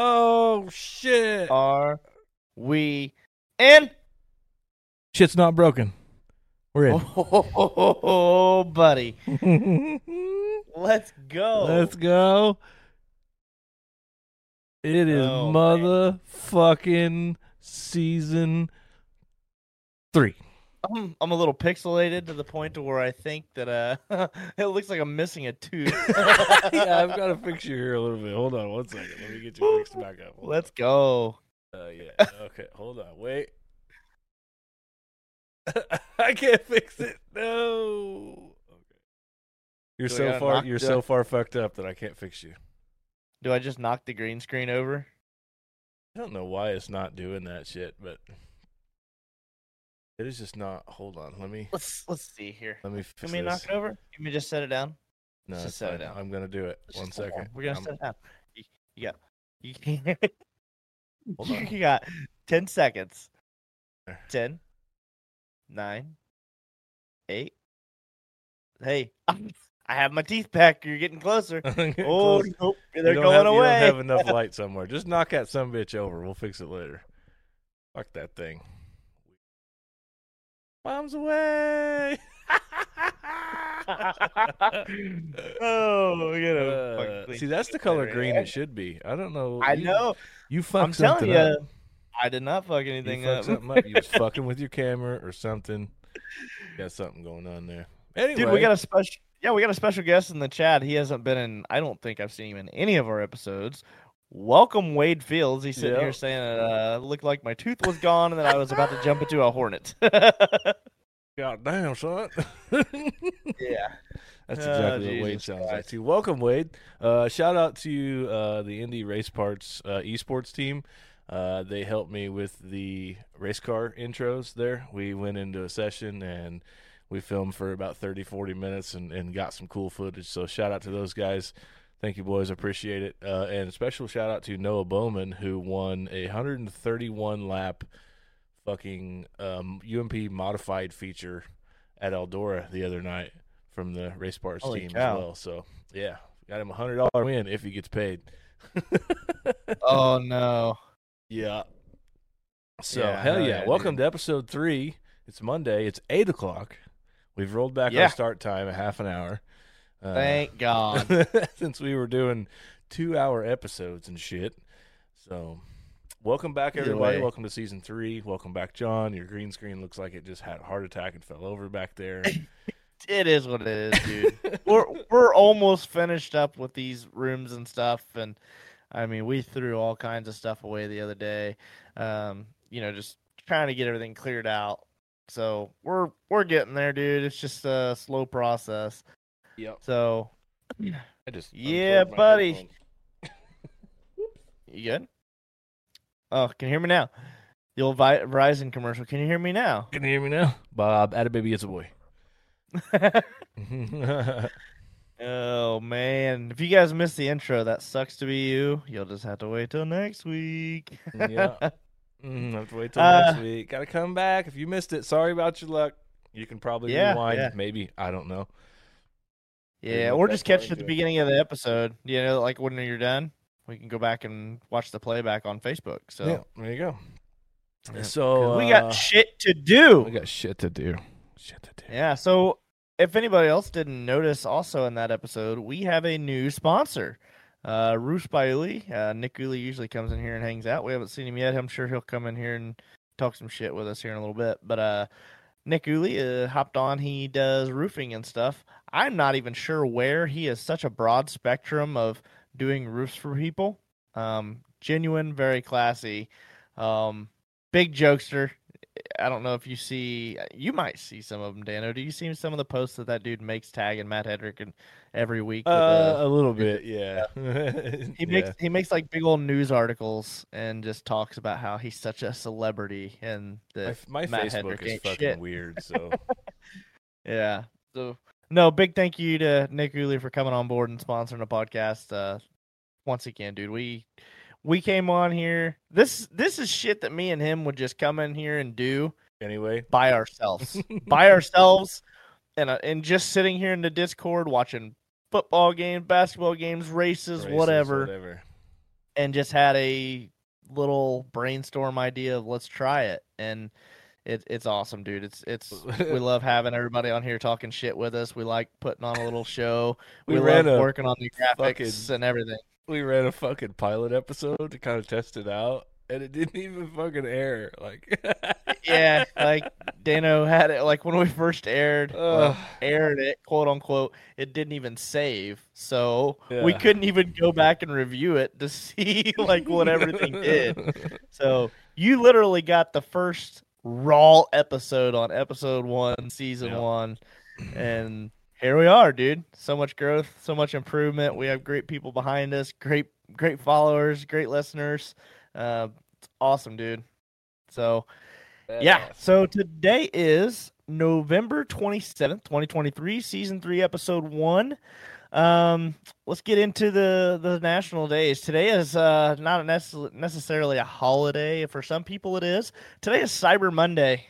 Oh shit! Are we in? Shit's not broken. We're in. Oh, buddy. Let's go. Let's go. It is Oh, man. motherfucking season three. I'm, I'm a little pixelated to the point to where I think that uh, it looks like I'm missing a tooth. yeah, I've got to fix you here a little bit. Hold on one second. Let me get you fixed back up. Hold Let's go. on. Uh, yeah. Okay. Hold on. Wait. I can't fix it. No. Okay. You're Do so far. You're so far fucked up that I can't fix you. Do I just knock the green screen over? I don't know why it's not doing that shit, but it is just not. Hold on. Let me. Let's let's see here. Let me fix Can we knock it over? Can we just set it down? No, just set it down. I'm gonna do it. Let's One just set it down. second. We're gonna I'm- set it down. You, you got you, Hold on. you got ten seconds. There. Ten, nine, eight. Hey, I have my teeth back. You're getting closer. Getting Oh close. nope, they're going have, you away. don't have enough light somewhere. Just knock that some bitch over. We'll fix it later. Fuck that thing. Bombs away. oh, you know. Uh, see, that's the color green it should be. I don't know. I you- know. You fucked I'm telling something you, up. I did not fuck anything fucked up. up. You was fucking with your camera or something. Got something going on there. Anyway, Dude, we got a special. Yeah, we got a special guest in the chat. He hasn't been in. I don't think I've seen him in any of our episodes. Welcome, Wade Fields. He's sitting here saying it uh, looked like my tooth was gone and that I was about to jump into a hornet. God damn, son. yeah. That's Oh, exactly what Wade sounds like Christ. too. Welcome, Wade. Uh, shout out to uh, the Indy Race Parts uh, esports team. Uh, they helped me with the race car intros there. We went into a session and we filmed for about 30, 40 minutes and, and got some cool footage. So shout out to those guys. Thank you, boys. I appreciate it. Uh, and special shout out to Noah Bowman, who won a 131 lap fucking um, UMP modified feature at Eldora the other night from the race parts Holy team cow. as well. So yeah, got him a hundred dollar win if he gets paid. Oh no. yeah. So Yeah, hell hell yeah! yeah, Welcome dude. to episode three. It's Monday. It's eight o'clock. We've rolled back Yeah. our start time a half an hour. Uh, Thank God. since we were doing two hour episodes and shit. So, welcome back, Either everybody. way. Welcome to season three. Welcome back, John. Your green screen looks like it just had a heart attack and fell over back there. It is what it is, dude. we're we're almost finished up with these rooms and stuff, and I mean, we threw all kinds of stuff away the other day. Um, you know, just trying to get everything cleared out. So we're we're getting there, dude. It's just a slow process. Yep. So I just Yeah, buddy. you good? Oh, can you hear me now? The old Vi- Verizon commercial. Can you hear me now? Can you hear me now? Bob, add a baby, it's a boy. oh man, if you guys missed the intro, that sucks to be you. You'll just have to wait till next week. yeah. Mm, have to wait till Uh, next week. Gotta come back. If you missed it, sorry about your luck. You can probably Yeah, rewind. yeah. Maybe. I don't know. Yeah, look or just far catch it at into the it. beginning of the episode. You know, like when you're done, we can go back and watch the playback on Facebook. So Yeah, there you go. Yeah, So 'Cause we uh, got shit to do. we got shit to do. Shit to do. Yeah. So if anybody else didn't notice, also in that episode, we have a new sponsor. Uh, Roofs by Uli. Uh, Nick Uli usually comes in here and hangs out. We haven't seen him yet. I'm sure he'll come in here and talk some shit with us here in a little bit. But uh, Nick Uli uh, hopped on. He does roofing and stuff. I'm not even sure where. He has such a broad spectrum of doing roofs for people. Um, genuine, very classy. Um, big jokester. I don't know if you see. You might see some of them, Dano. Do you see some of the posts that that dude makes tagging Matt Hedrick and every week? Uh, uh, a little bit, yeah. he makes he makes like big old news articles and just talks about how he's such a celebrity and my, the f- my Matt Facebook Hedrick is fucking shit. weird. So yeah. So no, big thank you to Nick Uli for coming on board and sponsoring the podcast. Uh, once again, dude, we we came on here. This this is shit that me and him would just come in here and do anyway, by ourselves, by ourselves, and uh, and just sitting here in the Discord watching football games, basketball games, races, races, whatever, whatever. and just had a little brainstorm idea of let's try it and it, it's awesome dude. It's it's we love having everybody on here talking shit with us. We like putting on a little show. We, We love working on the graphics fucking- and everything. we ran a fucking pilot episode to kind of test it out, and it didn't even fucking air. Like, yeah like dano had it like when we first aired Ugh. aired it quote unquote it didn't even save. So we couldn't even go back and review it to see like what everything did. So you literally got the first raw episode on episode one, season Yeah. one, and here we are, dude. So much growth, so much improvement. We have great people behind us, great, great followers, great listeners. Uh, it's awesome, dude. So yeah. Badass. So today is November twenty seventh, twenty twenty three, season three, episode one. Um, let's get into the the national days. Today is uh not necess- necessarily a holiday. For some people, it is. Today is Cyber Monday.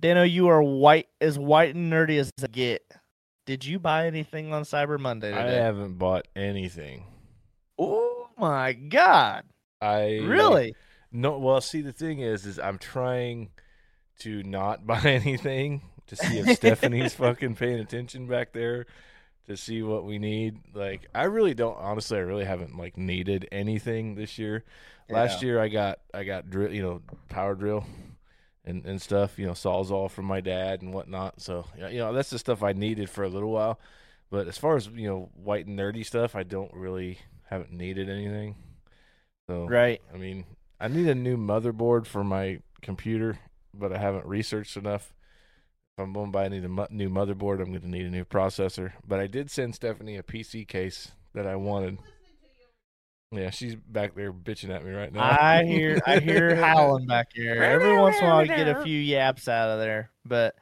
Dano, you are white as white and nerdy as I get. Did you buy anything on Cyber Monday I haven't bought anything. Oh my god! I Really? No, well, see, the thing is, is I'm trying to not buy anything to see if Stephanie's fucking paying attention back there to see what we need. Like, I really don't. Honestly, I really haven't like needed anything this year. Last year, I got I got drill, you know, power drill. And, and stuff, you know, sawzall from my dad and whatnot. So, yeah, you know, that's the stuff I needed for a little while. But as far as you know, white and nerdy stuff, I don't really haven't needed anything. So, Right. I mean, I need a new motherboard for my computer, but I haven't researched enough. If I'm going to buy a need new motherboard, I'm going to need a new processor. But I did send Stephanie a PC case that I wanted. Yeah, she's back there bitching at me right now. I hear I hear howling back here. Every once in a while, you get a few yaps out of there. But,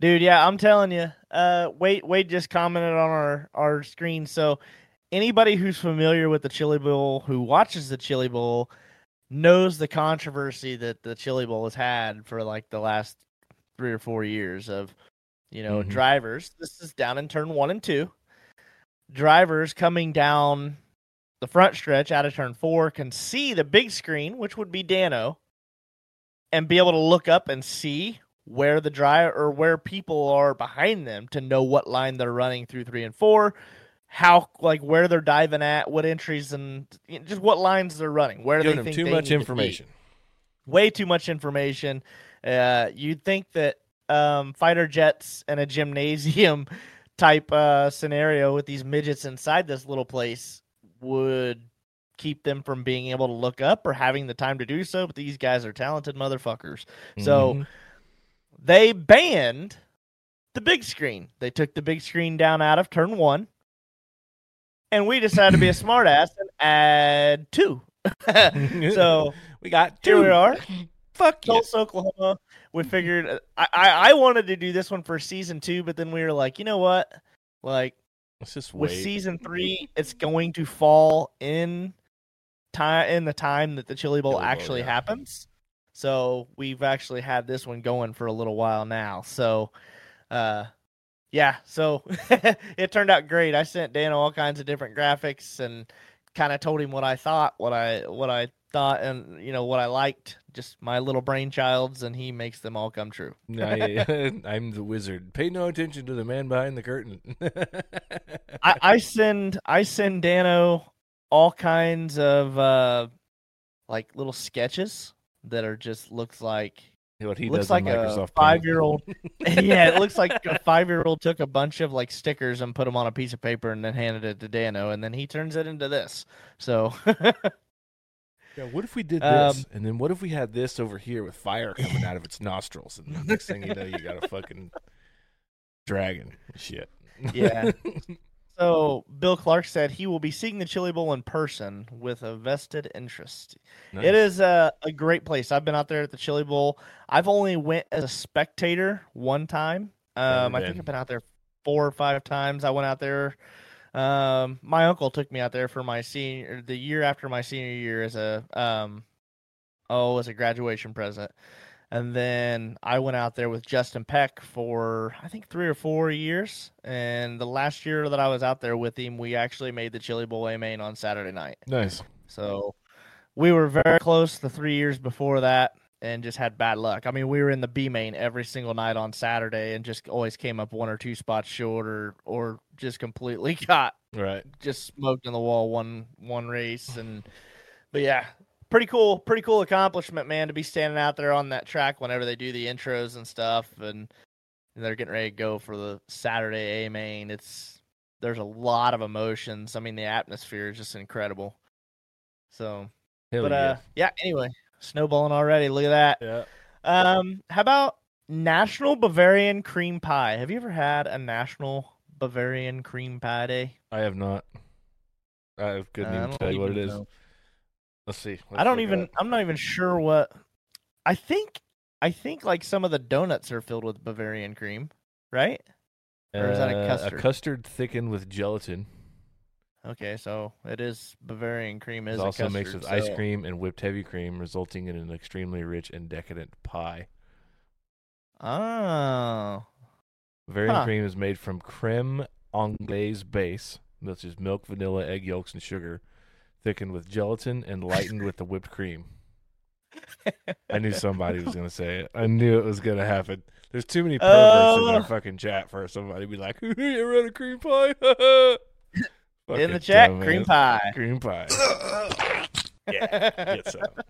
dude, yeah, I'm telling you. Uh, Wade Wade just commented on our our screen. So, anybody who's familiar with the Chili Bowl, who watches the Chili Bowl, knows the controversy that the Chili Bowl has had for like the last three or four years of, you know, Mhm. drivers. This is down in turn one and two. Drivers coming down the front stretch out of turn four can see the big screen, which would be Dano, and be able to look up and see where the drive or where people are behind them to know what line they're running through three and four, how like where they're diving at, what entries and just what lines they're running, where Giving they think too much need to information. way too much information. Uh, you'd think that um, fighter jets and a gymnasium type uh, scenario with these midgets inside this little place would keep them from being able to look up or having the time to do so. But these guys are talented motherfuckers. So Mhm. they banned the big screen. They took the big screen down out of turn one. And we decided to be a smartass and add two. so we got here two. we are. Fuck yeah. Tulsa, Oklahoma. We figured I, I I wanted to do this one for season two, but then we were like, you know what? Like Let's just with season three, it's going to fall in time in the time that the Chili Bowl Chili Bowl, actually yeah. happens. So we've actually had this one going for a little while now. So, uh, yeah. So it turned out great. I sent Dan all kinds of different graphics and kind of told him what I thought, what I what I thought, and you know what I liked. Just my little brainchilds, and he makes them all come true. I, I'm the wizard. Pay no attention to the man behind the curtain. I, I send I send Dano all kinds of uh like little sketches that are just looks like what he looks like a five year old yeah it looks like a five year old took a bunch of like stickers and put them on a piece of paper and then handed it to Dano and then he turns it into this so Yeah, what if we did Um, this, and then what if we had this over here with fire coming out of its nostrils, and the next thing you know, you got a fucking dragon. Shit. Yeah. so Bill Clark said he will be seeing the Chili Bowl in person with a vested interest Nice. It is a, a great place. I've been out there at the Chili Bowl. I've only went as a spectator one time. Um, I think. I've been out there four or five times. I went out there. Um, my uncle took me out there for my senior, the year after my senior year as a um, oh, as a graduation present. And then I went out there with Justin Peck for I think three or four years. And the last year that I was out there with him, we actually made the Chili Bowl A main on Saturday night. Nice. So we were very close the three years before that and just had bad luck. I mean, we were in the B main every single night on Saturday and just always came up one or two spots short or or just completely got Right. just smoked in the wall one one race. And but yeah pretty cool pretty cool accomplishment man to be standing out there on that track whenever they do the intros and stuff. And they're getting ready to go for the saturday a main. It's there's a lot of emotions. I mean the atmosphere is just incredible. So Hell but yeah. uh yeah anyway snowballing already. Look at that. Yeah. um how about national bavarian cream pie? Have you ever had a national bavarian cream pie day I have not. I couldn't Uh, I even tell you what it is. know. Let's see. I Let's don't even. up. I'm not even sure what. I think. I think like some of the donuts are filled with Bavarian cream, right? or is that a Uh, custard? A custard thickened with gelatin. Okay, so it is Bavarian cream is It's also custard, mixed with ice cream and whipped heavy cream, resulting in an extremely rich and decadent pie. Oh, Bavarian Huh. cream is made from creme anglaise base, which is milk, vanilla, egg yolks, and sugar, thickened with gelatin and lightened with the whipped cream. I knew somebody was gonna say it. I knew it was gonna happen. There's too many perverts in Oh. our fucking chat for somebody to be like, "You ever had a cream pie?" in the chat, dumbass. cream pie. Cream pie. yeah,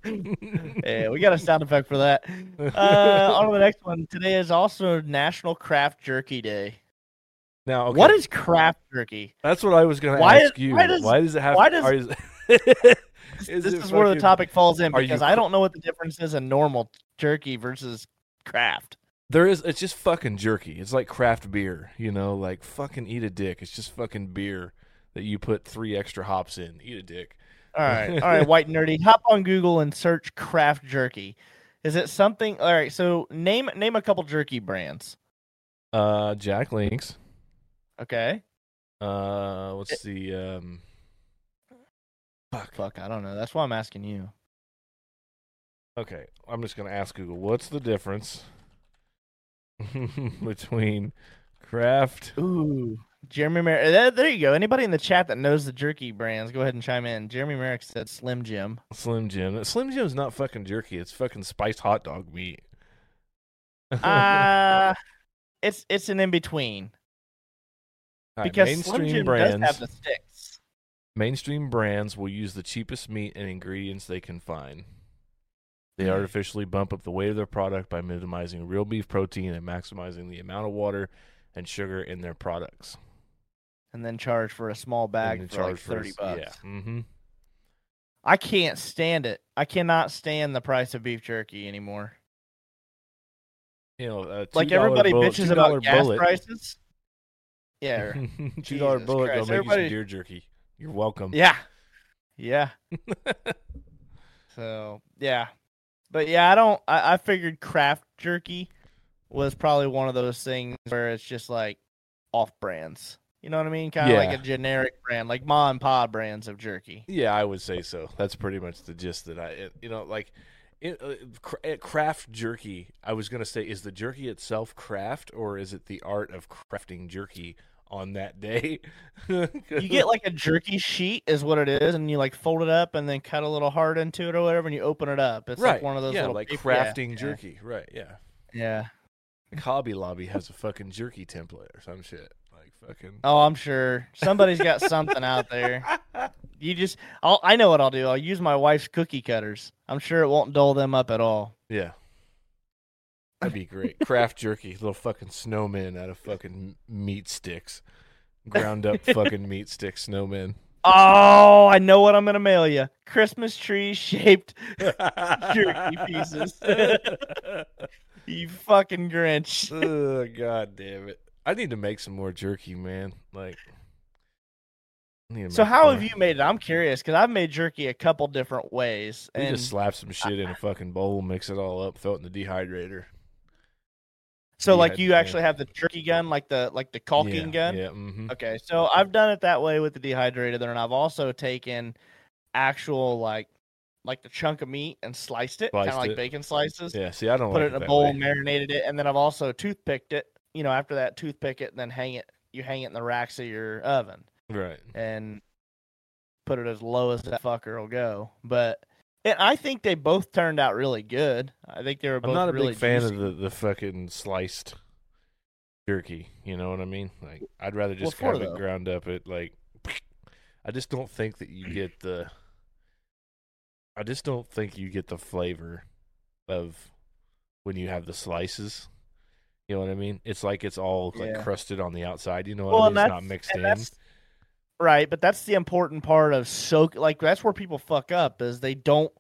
yeah, we got a sound effect for that. Uh, on to the next one. Today is also National Craft Jerky Day. now, okay, What is craft jerky? That's what I was gonna ask is- you. why does- it have? why does- are- is- is this is where the topic falls in are you because I don't know what the difference is in normal jerky versus craft. There is. It's just fucking jerky. It's like craft beer. You know, like fucking eat a dick. It's just fucking beer that you put three extra hops in. Eat a dick. All right, all right, white nerdy. Hop on Google and search craft jerky. Is it something? All right, so name name a couple jerky brands. Uh, Jack Links. Okay. Uh, what's the um? Fuck. Fuck, I don't know. That's why I'm asking you. Okay, I'm just gonna ask Google. What's the difference between craft? Ooh, Jeremy Merrick. There, there you go. Anybody in the chat that knows the jerky brands, go ahead and chime in. Jeremy Merrick said Slim Jim. Slim Jim. Slim Jim's not fucking jerky. It's fucking spiced hot dog meat. Uh it's it's an in between right, because Slim mainstream Jim brands. does have the sticks. Mainstream brands will use the cheapest meat and ingredients they can find. They Hmm. artificially bump up the weight of their product by minimizing real beef protein and maximizing the amount of water and sugar in their products. And then charge for a small bag for like charge for thirty bucks. Yeah. Mm-hmm. I can't stand it. I cannot stand the price of beef jerky anymore. You know, a Like $2 everybody bullet, bitches $2 about gas bullet. prices. Yeah, Two dollar bullet Christ, gonna make you everybody- some deer jerky. You're welcome. yeah, yeah. So yeah, but yeah, I don't. I, I figured craft jerky was probably one of those things where it's just like off brands. You know what I mean? Kind of like a generic brand, like ma and pa brands of jerky. Yeah, I would say so. That's pretty much the gist that I, it, you know, like it, uh, uh, craft jerky. I was gonna say, is the jerky itself craft, or is it the art of crafting jerky on that day? You get like a jerky sheet, is what it is, and you like fold it up and then cut a little heart into it or whatever, and you open it up. It's right, like one of those yeah, little like yeah, crafting yeah, jerky, right? Yeah, Yeah. like Hobby Lobby has a fucking jerky template or some shit. Fucking. Oh, I'm sure somebody's got something out there. You just, I'll, I know what I'll do. I'll use my wife's cookie cutters. I'm sure it won't dull them up at all. Yeah. That'd be great. Craft jerky, little fucking snowmen out of fucking meat sticks. Ground up fucking meat stick snowmen. Oh, I know what I'm gonna mail you. Christmas tree shaped jerky pieces. you fucking Grinch. oh, God damn it. I need to make some more jerky, man. Like, I need to So how more. have you made it? I'm curious because I've made jerky a couple different ways, You and just slap some shit in a fucking bowl, mix it all up, throw it in the dehydrator. so like you actually have the jerky gun, like the like the caulking yeah, gun. Yeah. hmm Okay, so I've done it that way with the dehydrator, there, and I've also taken actual like like the chunk of meat and sliced it, kind of like bacon slices. Yeah. See, I don't Put like it in a bowl, way. marinated it, and then I've also toothpicked it. You know, after that, toothpick it, and then hang it. You hang it in the racks of your oven, Right. and put it as low as that fucker will go. But and I think they both turned out really good. I think they were both I'm not a really big fan juicy. of the, the fucking sliced jerky. You know what I mean? Like, I'd rather just for, have it though? ground up. It like, I just don't think that you get the. I just don't think you get the flavor of when you have the slices. You know what I mean? It's like it's all like Yeah. crusted on the outside. You know what Well, I mean? It's not mixed in. Right, but that's the important part of soak. Like that's where people fuck up is they don't.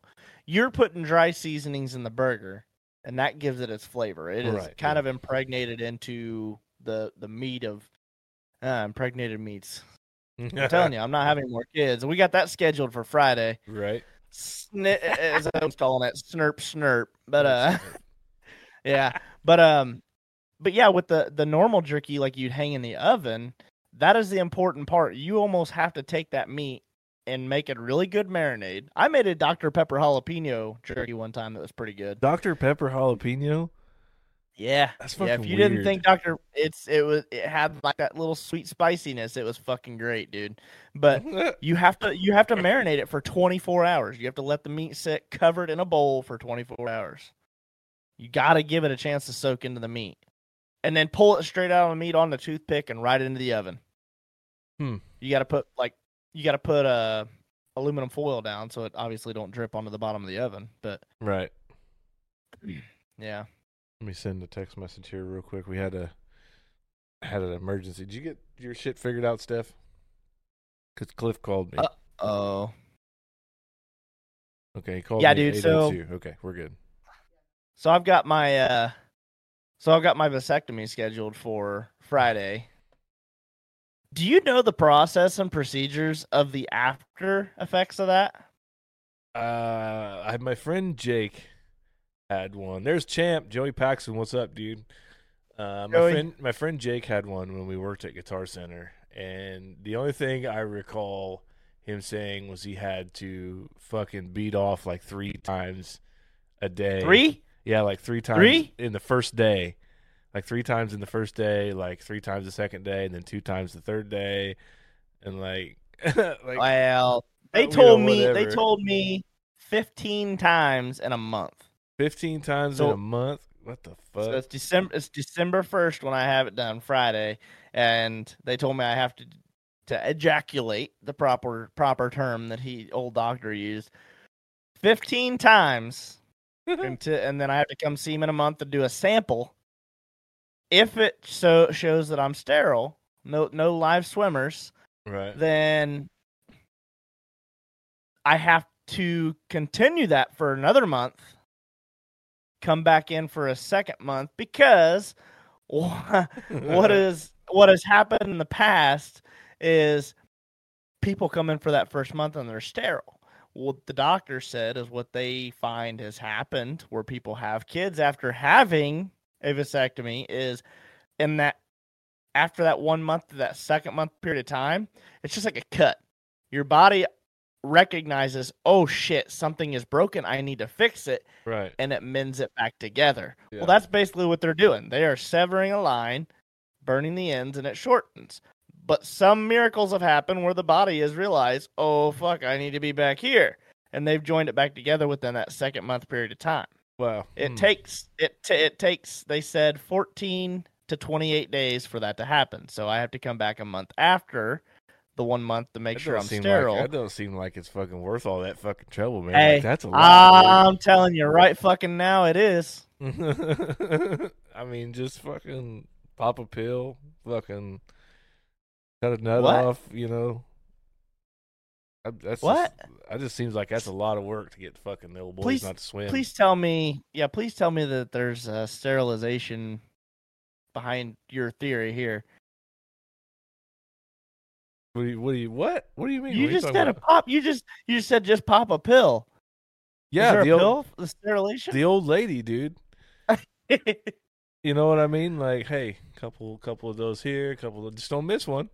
You're putting dry seasonings in the burger, and that gives it its flavor. It is Right, kind yeah. of impregnated into the the meat of uh, impregnated meats. I'm telling you, I'm not having more kids. We got that scheduled for Friday. right? Sni- as I was calling it, snurp snurp. But uh, yeah, but um, but yeah, with the the normal jerky like you'd hang in the oven, that is the important part. You almost have to take that meat and make it really good marinade. I made a Dr Pepper jalapeno jerky one time that was pretty good. Dr Pepper jalapeno. Yeah, That's fucking yeah. If you didn't think Dr, it's it was it had like that little sweet spiciness. It was fucking great, dude. But you have to you have to marinate it for 24 hours. You have to let the meat sit covered in a bowl for 24 hours. You got to give it a chance to soak into the meat, and then pull it straight out of the meat on the toothpick and right into the oven. Hmm. You got to put like you got to put uh, aluminum foil down so it obviously don't drip onto the bottom of the oven. But right. yeah, Let me send a text message here real quick. We had a had an emergency. Did you get your shit figured out, Steph? Because Cliff called me. Uh, oh okay, he called yeah, me. dude, so- okay, we're good. So I've got my uh so I've got my vasectomy scheduled for Friday. Do you know the process and procedures of the after effects of that? Uh, I my friend Jake had one. There's Champ Joey Paxton. What's up, dude? Uh, my Joey. friend, my friend Jake had one when we worked at Guitar Center, and the only thing I recall him saying was he had to fucking beat off like three times a day. Three? Yeah, like three times Three? in the first day. Like three times in the first day, like three times the second day, and then two times the third day. And like like Well, they you know, told me they told me 15 times in a month. fifteen times So- in a month. What the fuck? So it's December it's December 1st when I have it done Friday and they told me I have to to ejaculate the proper proper term that he old doctor used 15 times and, to, and then I have to come see him in a month to do a sample. If it so shows that I'm sterile, no no live swimmers, right. then I have to continue that for another month. Come back in for a second month because what is what has happened in the past is people come in for that first month and they're sterile. What the doctor said is what they find has happened where people have kids after having a vasectomy is in that after that one month to that second month period of time, it's just like a cut. Your body recognizes, oh shit, something is broken. I need to fix it right. and it mends it back together. Yeah. Well, that's basically what they're doing. They are severing a line, burning the ends, and it shortens. But some miracles have happened where the body has realized, oh fuck, I need to be back here, and they've joined it back together within that second month period of time. Wow. It Hmm. takes it t- it takes they said 14 to 28 days for that to happen. So I have to come back a month after the one month to make That sure I'm seem sterile. Like, that don't seem like it's fucking worth all that fucking trouble, man. Hey, like, that's a lot. I'm telling you right fucking now it is. I mean, just fucking pop a pill, fucking cut a nut What? off, you know. I, that's What? Just, I just seems like that's a lot of work to get fucking the old boys Please- not to swim. Please tell me, yeah, please tell me that there's a sterilization behind your theory here. What do you? What do you? What? What do you mean? You What just talking said a pop. You just you just said just pop a pill. yeah, the old pill the sterilization? the old lady, dude. You know what I mean? Like, hey, couple couple of those here, couple of just don't miss one.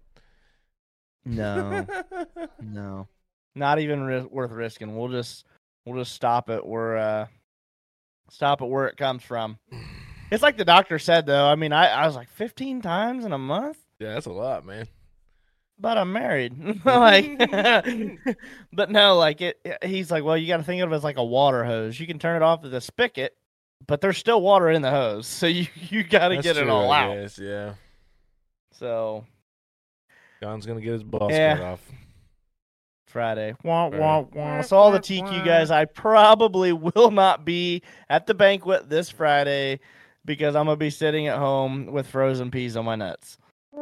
No, no, not even ri- worth risking. We'll just we'll just stop it where uh stop it where it comes from. It's like the doctor said though. I mean, I I was like 15 times in a month. yeah, that's a lot, man. but I'm married. like, but no, like it. He's like, well, you got to think of it as like a water hose. You can turn it off with a spigot, but there's still water in the hose, so you you got to That's get it all I out. guess, yeah. So John's gonna get his balls Yeah. cut off. Friday, wah Right. wah wah. So all the TQ guys, I probably will not be at the banquet this Friday because I'm gonna be sitting at home with frozen peas on my nuts.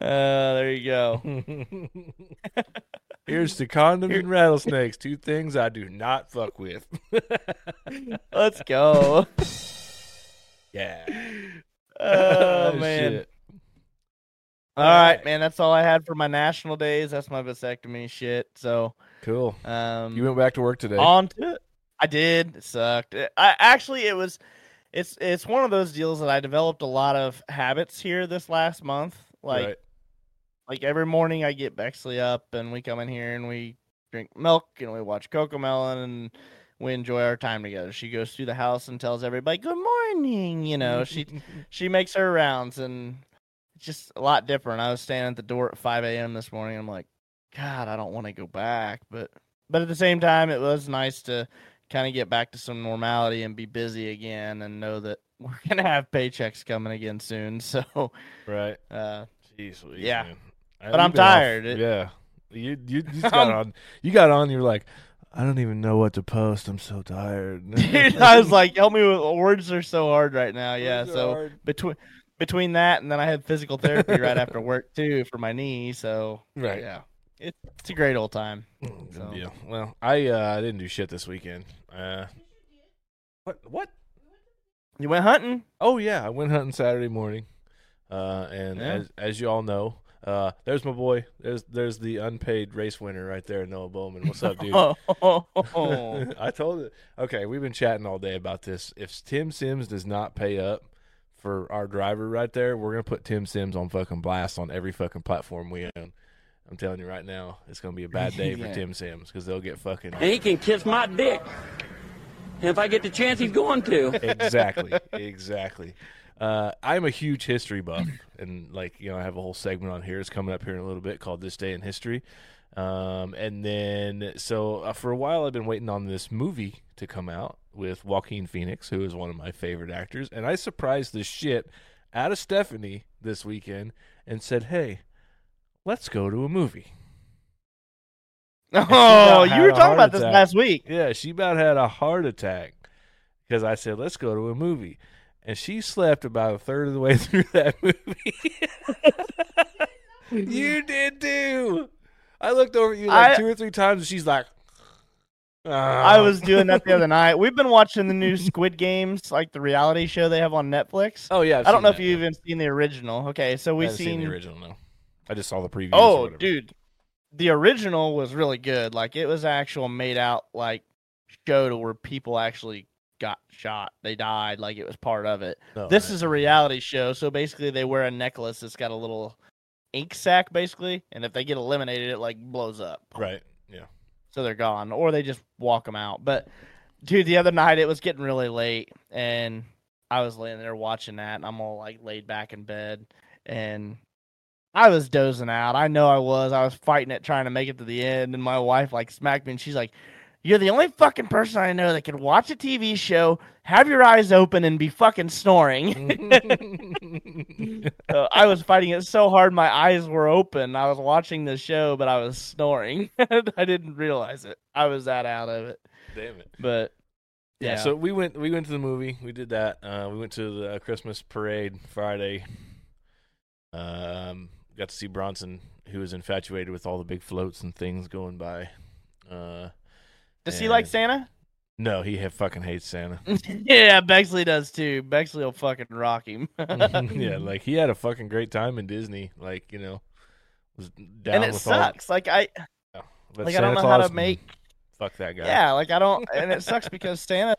Uh, there you go. Here's to condoms and rattlesnakes, two things I do not fuck with. Let's go. yeah. Oh man. Shit. All right, man. That's all I had for my national days. That's my vasectomy shit. So, Cool. um, You went back to work today. on to it. I did. It sucked. I actually it was it's it's one of those deals that I developed a lot of habits here this last month. Like right. like every morning I get Bexley up and we come in here and we drink milk and we watch CoComelon and we enjoy our time together. She goes through the house and tells everybody good morning. You know, she she makes her rounds and it's just a lot different. I was standing at the door at 5 a.m. this morning. I'm like, God, I don't want to go back, but but at the same time, it was nice to kind of get back to some normality and be busy again and know that we're gonna have paychecks coming again soon. So, right. uh, Jeez, Yeah. man. But I'm off- tired. It- yeah. You you just got on. You got on. You're like, I don't even know what to post. I'm so tired. dude, I was like, help me with words are so hard right now. Yeah, Words so between between that and then I had physical therapy right after work too for my knee. So Right. yeah, it, it's a great old time. Mm, So- deal. Well, I uh, I didn't do shit this weekend. Uh, what? What? You went hunting. Oh yeah, I went hunting Saturday morning. Uh, and Yeah. as as you all know, uh, there's my boy. There's there's the unpaid race winner right there, Noah Bowman. What's up, dude? I told it. Okay, we've been chatting all day about this. If Tim Sims does not pay up for our driver right there, we're gonna put Tim Sims on fucking blast on every fucking platform we own. I'm telling you right now, it's gonna be a bad day for Tim Sims because they'll get fucking and he can kiss my dick. And if I get the chance, he's going to. exactly, exactly. Uh, I'm a huge history buff, and like you know, I have a whole segment on here. It's coming up here in a little bit called "This Day in History." Um, and then, so uh, for a while, I've been waiting on this movie to come out with Joaquin Phoenix, who is one of my favorite actors. And I surprised the shit out of Stephanie this weekend and said, "Hey, let's go to a movie." oh, you were talking about this attack. last week. Yeah, she about had a heart attack because I said, let's go to a movie. And she slept about a third of the way through that movie. you did too. I looked over at you like I- two or three times and she's like, I "Ah." was doing that the other night. We've been watching the new Squid Games, like the reality show they have on Netflix. Oh, yeah. I've I don't seen know if you've yeah. even seen the original. Okay, so we've haven't seen. the original, no. I just saw the previews. or oh, dude, the original was really good. Like it was actual made out like show to where people actually got shot. They died. Like it was part of it. No, this is a reality show, so basically they wear a necklace that's got a little ink sac, basically, and if they get eliminated, it like blows up. Right. Yeah. so they're gone, or they just walk them out. But dude, the other night it was getting really late, and I was laying there watching that, and I'm all like laid back in bed, and I was dozing out. I know I was. I was fighting it, trying to make it to the end, and my wife like smacked me, and she's like. You're the only fucking person I know that can watch a TV show, have your eyes open, and be fucking snoring. Uh, I was fighting it so hard, my eyes were open. I was watching the show, but I was snoring. I didn't realize it. I was that out of it. Damn it. But Yeah, yeah, so we went we went to the movie. We did that. Uh, we went to the Christmas parade Friday. Um, got to see Bronson, who was infatuated with all the big floats and things going by. Uh, does he like Santa? no, he ha- fucking hates Santa. yeah, Bexley does too. Bexley will fucking rock him. yeah, like he had a fucking great time in Disney. Like you know, was down and it with sucks. Like I, all. But like I don't know Claus, how to make. Fuck that guy. Yeah, like I don't, and it sucks because Santa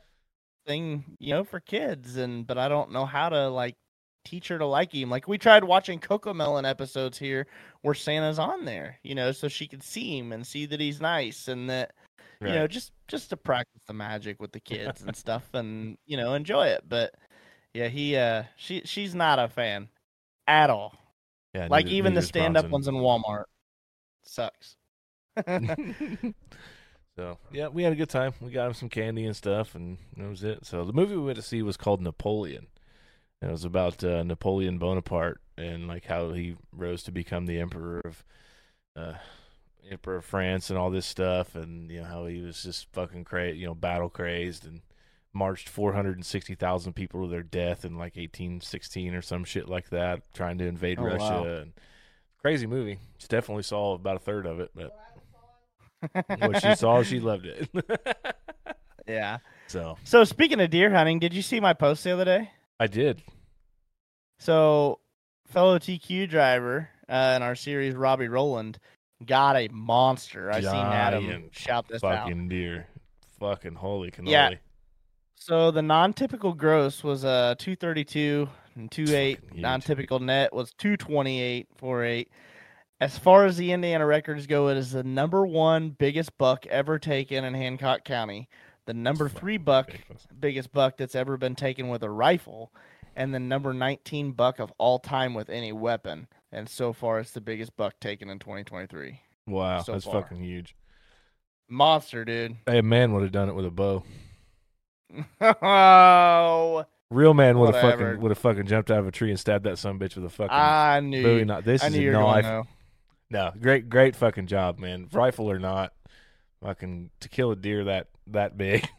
thing, you know, for kids, and but I don't know how to like teach her to like him. Like we tried watching CoComelon episodes here where Santa's on there, you know, so she could see him and see that he's nice and that Right. you know just just to practice the magic with the kids and stuff and you know enjoy it. But yeah, he uh she she's not a fan at all. Yeah, like neither- even the neither is stand up ones in Walmart. Sucks. so yeah, we had a good time. We got him some candy and stuff, and that was it. So the movie we went to see was called Napoleon. And it was about uh, Napoleon Bonaparte and like how he rose to become the emperor of uh, emperor of France and all this stuff, and you know how he was just fucking crazy, you know, battle crazed and marched 460,000 people to their death in like 1816 or some shit like that, trying to invade Oh, Russia. wow. And crazy movie. Definitely saw about a third of it, but what she saw, she loved it. yeah. so So speaking of deer hunting, did you see my post the other day? I did. So, fellow TQ driver uh, in our series, Robbie Roland, got a monster. I seen Adam Giant shout this out. Fucking deer. Fucking holy cannoli. Yeah. So the non-typical gross was uh 232 and 28. Fucking. Non-typical net was 228 48. As far as the Indiana records go, it is the number one biggest buck ever taken in Hancock County. The number three buck biggest buck that's ever been taken with a rifle, and the number 19 buck of all time with any weapon. And so far, it's the biggest buck taken in 2023. Wow, so that's far. fucking huge. Monster, dude. Hey, a man would have done it with a bow. oh, Real man would have fucking would have fucking jumped out of a tree and stabbed that son bitch with a fucking I knew. Bowie knife. This I is knew a knife. No, great, great fucking job, man. Rifle or not, fucking to kill a deer that that big.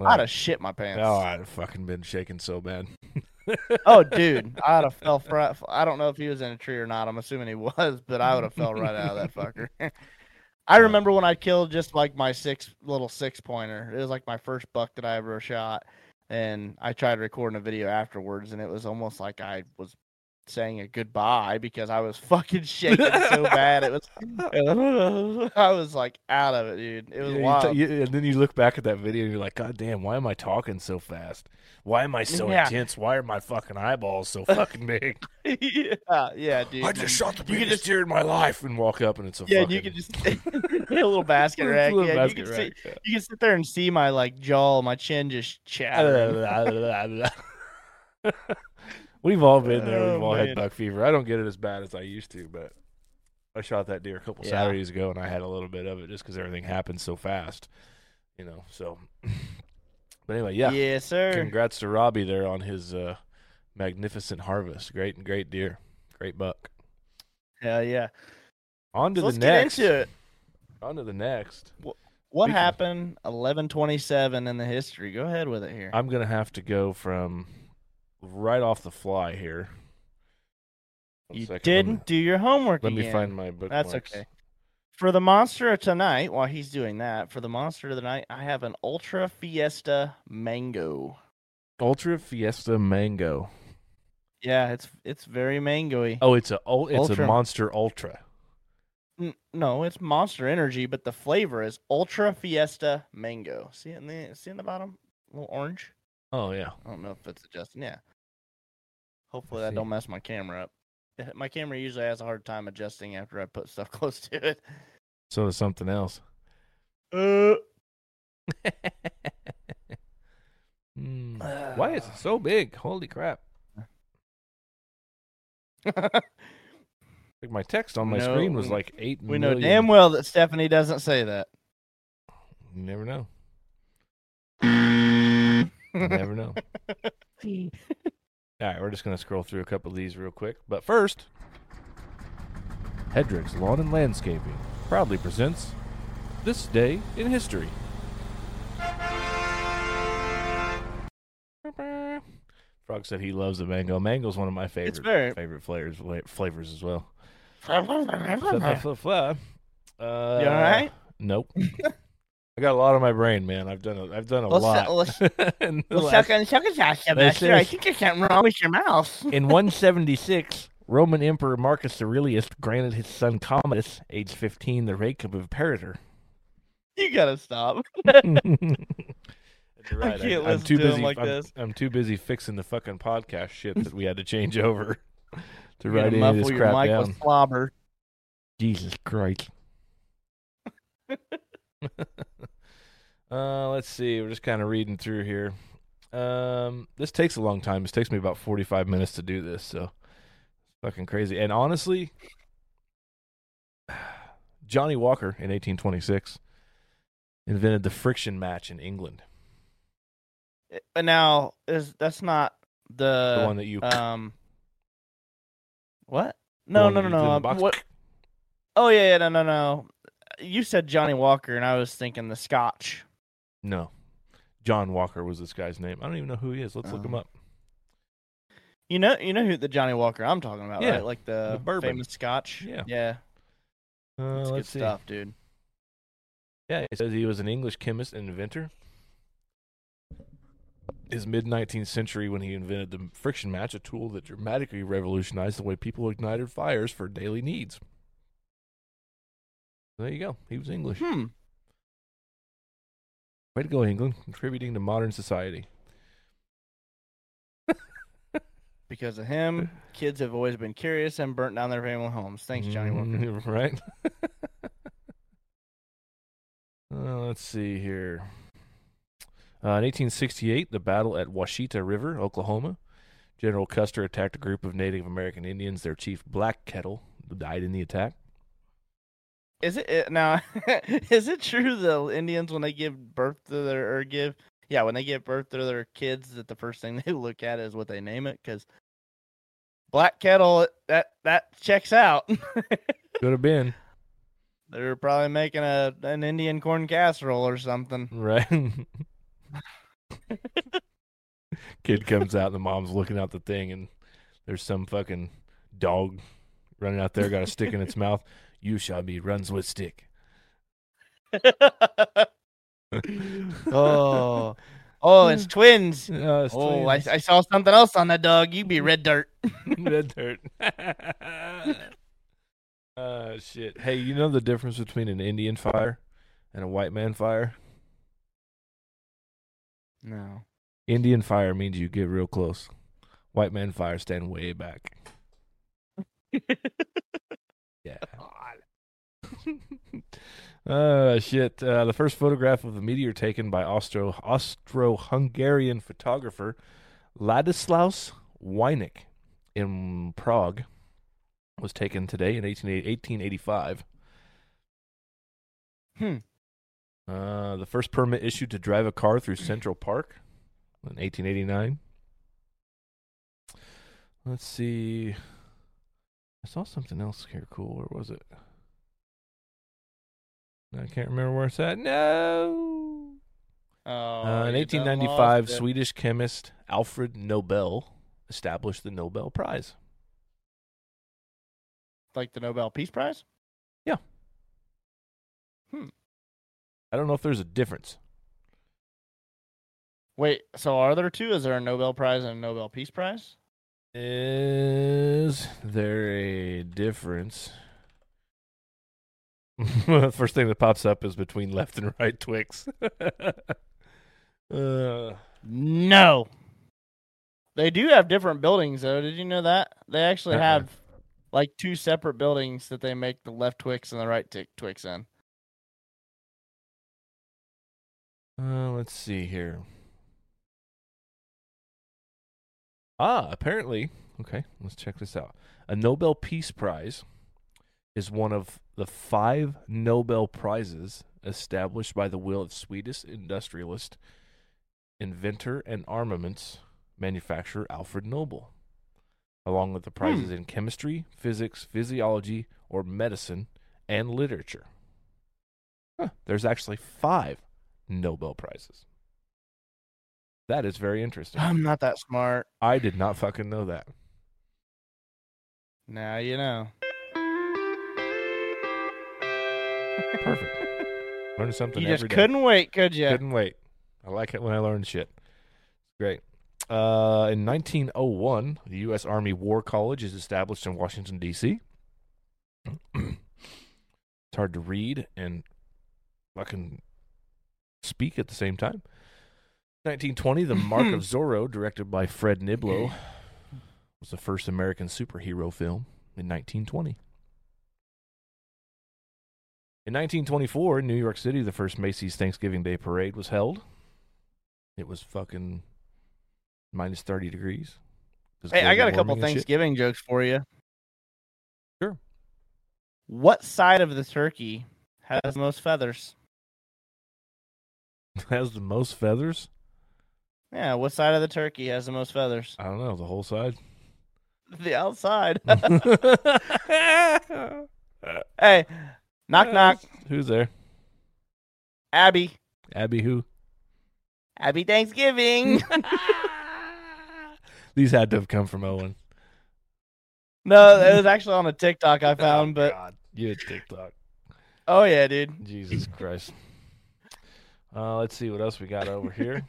I'd have shit my pants. oh, I'd have fucking been shaking so bad. oh, dude, I'd have fell right. I don't know if he was in a tree or not. I'm assuming he was, but I would have fell right out of that fucker. I remember when I killed just like my six little six pointer. It was like my first buck that I ever shot, and I tried recording a video afterwards, and it was almost like I was saying a goodbye because I was fucking shaking so bad. It was, I was like out of it, dude. It was Yeah, you wild. t- you- and then you look back at that video and you're like, God damn, why am I talking so fast? Why am I so Yeah. intense? Why are my fucking eyeballs so fucking big? yeah, yeah, dude. I just shot the You biggest just- deer in my life and walk up and it's a Yeah, fucking you can just a little basket rack. little yeah, basket you, can rack, See, you can sit there and see my like jaw, my chin just chattering. We've all been there. Oh, We've all man. had buck fever. I don't get it as bad as I used to, but I shot that deer a couple Yeah. Saturdays ago, and I had a little bit of it just because everything happened so fast, you know. So, but anyway, yeah. Yes, sir. Congrats to Robbie there on his uh, magnificent harvest. Great and great deer, great buck. Hell yeah. On to So the let's next. get into it. On to the next. What Speaking- happened 1127 in the history? Go ahead with it here. I'm gonna have to go from right off the fly here. One you second, didn't me- do your homework Let me find my book. That's okay. For the monster of tonight, while he's doing that, for the monster of the night, I have an Ultra Fiesta Mango. Ultra Fiesta Mango. Yeah, it's it's very mangoey. Oh, it's a oh, it's Ultra. a Monster Ultra. N- No, it's Monster Energy, but the flavor is Ultra Fiesta Mango. See it in the see in the bottom, a little orange. Oh yeah. I don't know if it's adjusting. Yeah. Hopefully that see. don't mess my camera up. My camera usually has a hard time adjusting after I put stuff close to it. So does something else. Uh, Hmm. Why is it so big? Holy crap! Like my text on my No, screen was like eight. we know damn well that Stephanie doesn't say that. You never know. You never know. All right, we're just gonna scroll through a couple of these real quick. But first, Hedrick's Lawn and Landscaping proudly presents this day in history. Frog said he loves the mango. Mango's one of my favorite very- favorite flavors flavors as well. you Uh, all right? Nope. I got a lot on my brain, man. I've done a, I've done a lot. let's- Well, last- second, second, Let's Sebastian, I think there's something wrong with your mouth. in 176, Roman Emperor Marcus Aurelius granted his son Commodus, age 15, the rank of imperator. You gotta stop. You're right. can't I, am too to busy. like I'm, this. I'm too busy fixing the fucking podcast shit that we had to change over to write any of this your mic down. with slobber. Jesus Christ. uh, let's see. We're just kind of reading through here. Um, this takes a long time. This takes me about 45 minutes to do this, so Fucking crazy. And honestly, Johnny Walker in 1826 invented the friction match in England. But now is that's not the, The one that you um what? No, no, no, you put in no. um. What? Oh yeah, yeah, no, no, no. You said Johnny Walker, and I was thinking the Scotch. No. John Walker was this guy's name. I don't even know who he is. Let's look him Oh. up. You know, you know who the Johnny Walker I'm talking about, Yeah, right? Like the, the bourbon. famous Scotch. Yeah. yeah, Uh, it's good let's see. stuff, dude. Yeah, it says he was an English chemist and inventor. His mid 19th century when he invented the friction match, a tool that dramatically revolutionized the way people ignited fires for daily needs. There you go. He was English. Hmm. Way to go, England, contributing to modern society. Because of him, kids have always been curious and burnt down their family homes. Thanks, Johnny Walker. Mhm, right? Uh, let's see here. Uh, in 1868, the battle at Washita River, Oklahoma. General Custer attacked a group of Native American Indians. Their chief, Black Kettle, died in the attack. Is it, it now? is it true the Indians when they give birth to their or give yeah when they give birth to their kids that the first thing they look at is what they name it? Because Black Kettle that that checks out. Could have been, They're probably making a an Indian corn casserole or something. right? Kid comes out, and the mom's looking out the thing, and there's some fucking dog running out there, got a stick in its mouth. You shall be runs with stick. oh, oh, it's twins. Oh, it's Oh, I, twins. I saw something else on that dog. You'd be red dirt. Red dirt. uh shit. Hey, you know the difference between an Indian fire and a white man fire? No. Indian fire means you get real close. White man fire stand way back. Yeah. Uh shit. Uh, the first photograph of the meteor taken by Austro Austro-Hungarian photographer Ladislaus Weinek in Prague was taken today in 18, 1885. Hmm. Uh, the first permit issued to drive a car through Central Park in 1889. Let's see. I saw something else here cool. Where was it? I can't remember where it's at. No. Oh, Uh, in 1895. Swedish chemist Alfred Nobel established the Nobel Prize. like the Nobel Peace Prize. Yeah. Hmm. I don't know if there's a difference. Wait, so are there two? Is there a Nobel Prize and a Nobel Peace Prize? Is there a difference? The first thing that pops up is between left and right Twix. uh, No. They do have different buildings though. Did you know that? They actually Uh-uh. have like two separate buildings that they make the left Twix and the right t- Twix in. uh, let's see here. Ah, apparently, okay, let's check this out. A Nobel Peace Prize is one of the five Nobel Prizes established by the will of Swedish industrialist, inventor, and armaments manufacturer Alfred Nobel, along with the hmm. prizes in chemistry, physics, physiology, or medicine, and literature. Huh, there's actually five Nobel Prizes. That is very interesting. I'm not that smart. I did not fucking know that. Now you know. Perfect. Learn something You just couldn't wait, could you? Couldn't wait. I like it when I learn shit. Great. Uh, in 1901, the U.S. Army War College is established in Washington, D.C. it's hard to read and fucking speak at the same time. 1920, The Mark of Zorro, directed by Fred Niblo, was the first American superhero film in 1920. In 1924, in New York City, the first Macy's Thanksgiving Day Parade was held. It was fucking minus 30 degrees. Hey, I got a couple and shit. Thanksgiving jokes for you. Sure. What side of the turkey has the most feathers? Has the most feathers? Yeah, what side of the turkey has the most feathers? I don't know. The whole side. The outside. hey, knock knock. Who's there? Abby. Abby who? Happy Thanksgiving. These had to have come from Owen. no, it was actually on a TikTok I found, Oh, but God. you had TikTok. oh yeah, dude. Jesus Christ. Uh, let's see what else we got over here.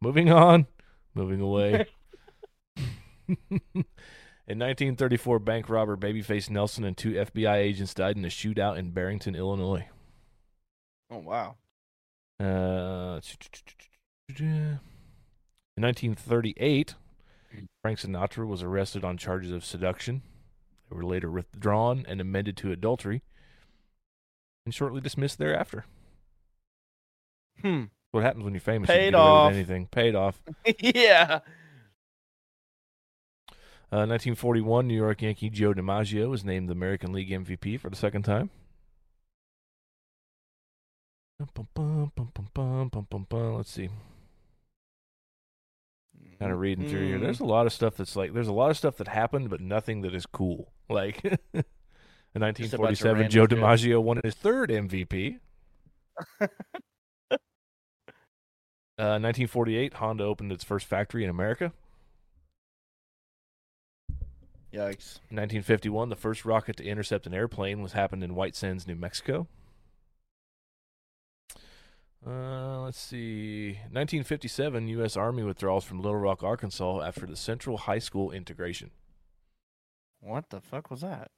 Moving on. Moving away. In 1934, bank robber Babyface Nelson and two FBI agents died in a shootout in Barrington, Illinois. Oh wow. Uh, in 1938, Frank Sinatra was arrested on charges of seduction. They were later withdrawn and amended to adultery, and shortly dismissed thereafter. Hmm. What happens when you're famous? you Paid with off. anything. Paid off. yeah. Uh, 1941, New York Yankee Joe DiMaggio was named the American League MVP for the second time. Let's see. Kind of reading through here. There's a lot of stuff that's like, there's a lot of stuff that happened, but nothing that is cool. Like in Just a bunch of 1947, Joe. DiMaggio won his third MVP. Uh, 1948, Honda opened its first factory in America. Yikes. 1951, the first rocket to intercept an airplane was happened in White Sands, New Mexico. Uh, let's see. 1957, U.S. Army withdrawals from Little Rock, Arkansas after the Central High School integration. What the fuck was that?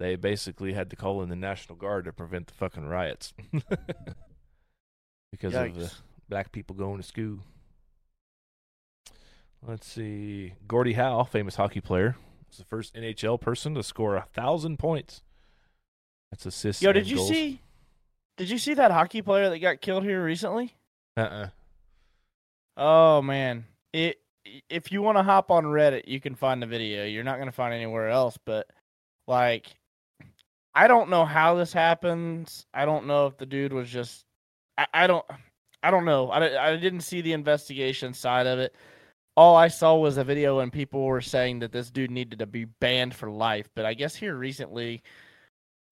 They basically had to call in the National Guard to prevent the fucking riots because of the black people going to school. Let's see. Gordie Howe, famous hockey player, was the first NHL person to score a thousand points. That's assists. Yo, did you goals. see? Did you see that hockey player that got killed here recently? Uh-uh. Oh man, it. If you want to hop on Reddit, you can find the video. You're not gonna find anywhere else, but like, I don't know how this happens. I don't know if the dude was just. I, I don't. I don't know. I, I didn't see the investigation side of it. All I saw was a video and people were saying that this dude needed to be banned for life. But I guess here recently,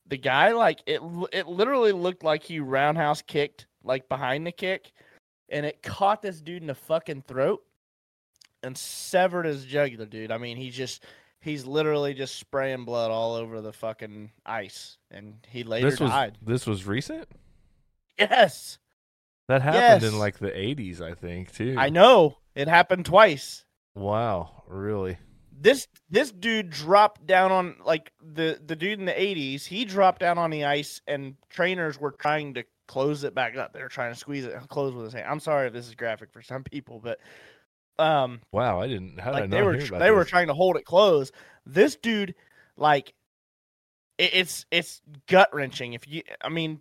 the guy like it it literally looked like he roundhouse kicked like behind the kick, and it caught this dude in the fucking throat and severed his jugular, dude. I mean, he just he's literally just spraying blood all over the fucking ice, and he later This was died. this was recent. Yes, That happened Yes. in like the 80s, I think, too. I know it happened twice. Wow, really? This this dude dropped down on like the the dude in the eighties. He dropped down on the ice, and trainers were trying to close it back up. They were trying to squeeze it close with his hand. I'm sorry if this is graphic for some people, but um, Wow, I didn't. How did I like they were hear tr- about they were trying to hold it closed. This dude, like, it, it's it's gut wrenching. If you, I mean,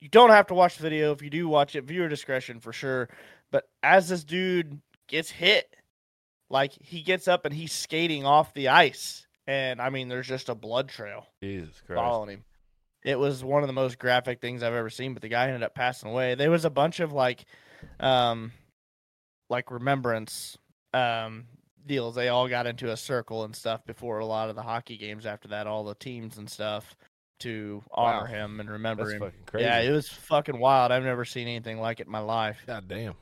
you don't have to watch the video. If you do watch it, viewer discretion for sure. But as this dude gets hit, like he gets up and he's skating off the ice, and I mean, there's just a blood trail Jesus Christ. following him. It was one of the most graphic things I've ever seen, but the guy ended up passing away. There was a bunch of like, um, like remembrance um deals. They all got into a circle and stuff before a lot of the hockey games. After that, all the teams and stuff to honor Wow. him and remember That's him. fucking crazy. Yeah, it was fucking wild. I've never seen anything like it in my life. God damn.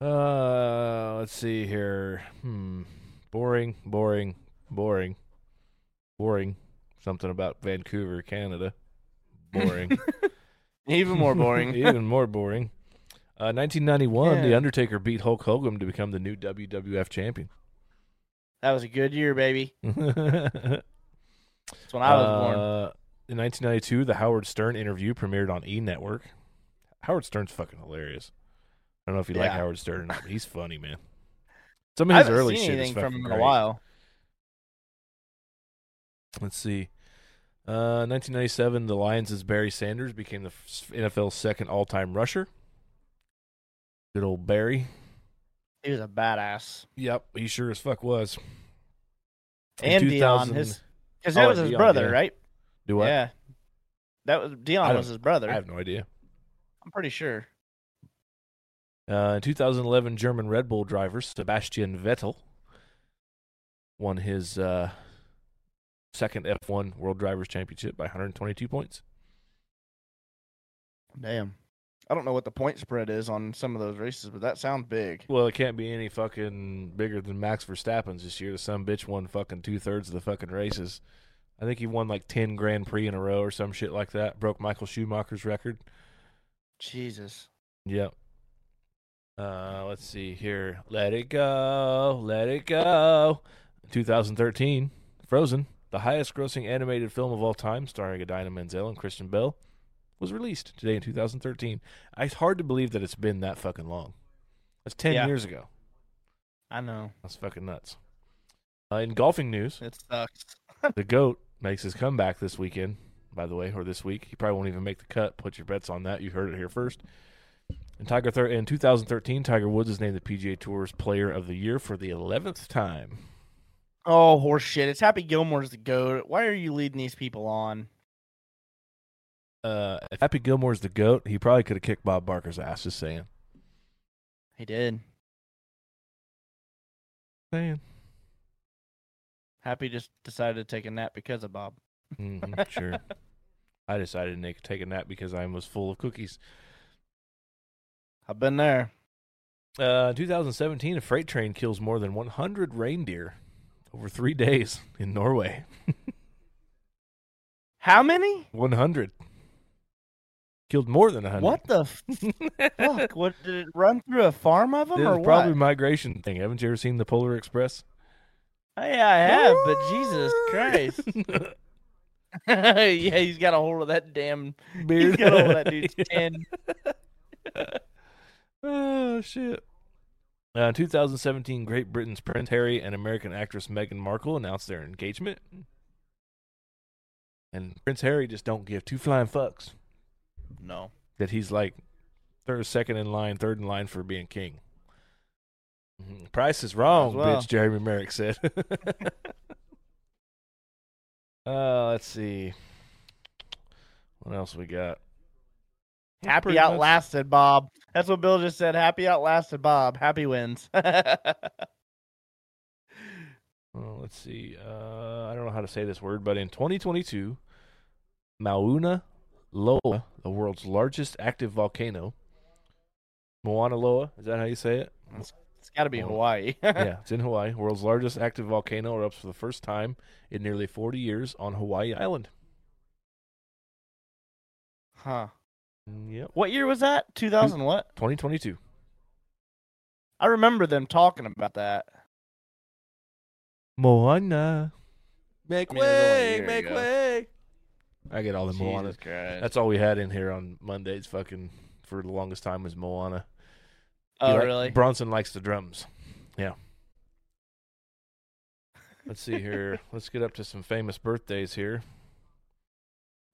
Uh, let's see here. Hmm. Boring, boring, boring, boring. Something about Vancouver, Canada. Boring. Even more boring. Even more boring. Uh, 1991, The Undertaker beat Hulk Hogan to become the new WWF champion. that was a good year, baby. That's when I was born. Uh, in 1992, the Howard Stern interview premiered on E Network. Howard Stern's fucking hilarious. I don't know if you like Howard Stern or not, but he's funny, man. Some of his early shit is from him in great. a while. Let's see. Uh, 1997, the Lions' Barry Sanders became the NFL's second all-time rusher. Good old Barry. He was a badass. Yep, he sure as fuck was. In And Dion, his because Oh, that was his Dion, brother, yeah. right? Do what? Yeah, that was Dion was his brother. I have no idea. I'm pretty sure. Uh, in 2011, German Red Bull driver Sebastian Vettel won his uh, second F1 World Drivers' Championship by 122 points. Damn. I don't know what the point spread is on some of those races, but that sounds big. Well, it can't be any fucking bigger than Max Verstappen's this year. The some bitch won fucking two thirds of the fucking races. I think he won like 10 Grand Prix in a row or some shit like that. Broke Michael Schumacher's record. Jesus. Yep. Uh, let's see here. Let it go. Let it go. 2013, Frozen, the highest grossing animated film of all time, starring Idina Menzel and Kristen Bell, was released today in 2013. It's hard to believe that it's been that fucking long. That's 10 Yeah. years ago. I know. That's fucking nuts. Uh, in golfing news, It sucks. the GOAT makes his comeback this weekend, by the way, or this week. He probably won't even make the cut. Put your bets on that. You heard it here first. In Tiger thir- in 2013, Tiger Woods is named the PGA Tour's Player of the Year for the 11th time. Oh, horse shit. It's Happy Gilmore's the goat. Why are you leading these people on? Uh, if Happy Gilmore's the GOAT, he probably could have kicked Bob Barker's ass, just saying. He did. Saying. Happy just decided to take a nap because of Bob. hmm sure. I decided to take- take a nap because I was full of cookies. I've been there. Uh, 2017, a freight train kills more than 100 reindeer over three days in Norway. How many? 100. Killed more than a 100. What the fuck? what did it run through a farm of them It's or probably what? migration thing. Haven't you ever seen the Polar Express? Oh, yeah, I have, but Jesus Christ. yeah, he's got a hold of that damn. Beard. He's got a hold of that dude's chin. oh shit. Uh, 2017, Great Britain's Prince Harry and American actress Meghan Markle announced their engagement. And Prince Harry just don't give two flying fucks No. that he's like third, second in line, third in line for being king. Mhm. Price is wrong, well. bitch. Jeremy Merrick said. uh, let's see. What else we got? Happy pretty much- outlasted Bob. That's what Bill just said. Happy outlasted Bob. Happy wins. Well, let's see. Uh, I don't know how to say this word, but in 2022, Mauna Loa, the world's largest active volcano, Mauna Loa, is that how you say it? it's got to be Oh. Hawaii. yeah, it's in Hawaii. World's largest active volcano erupts for the first time in nearly 40 years on Hawaii Island. Huh. Mm, Yep, What year was that? 2000 what? 2022. I remember them talking about that. Moana, make I mean, it was only a way, make way. I get all the Moana. Christ. That's all we had in here on Mondays. Fucking for the longest time was Moana. Oh, like- really? Bronson likes the drums. Yeah. Let's see here. Let's get up to some famous birthdays here.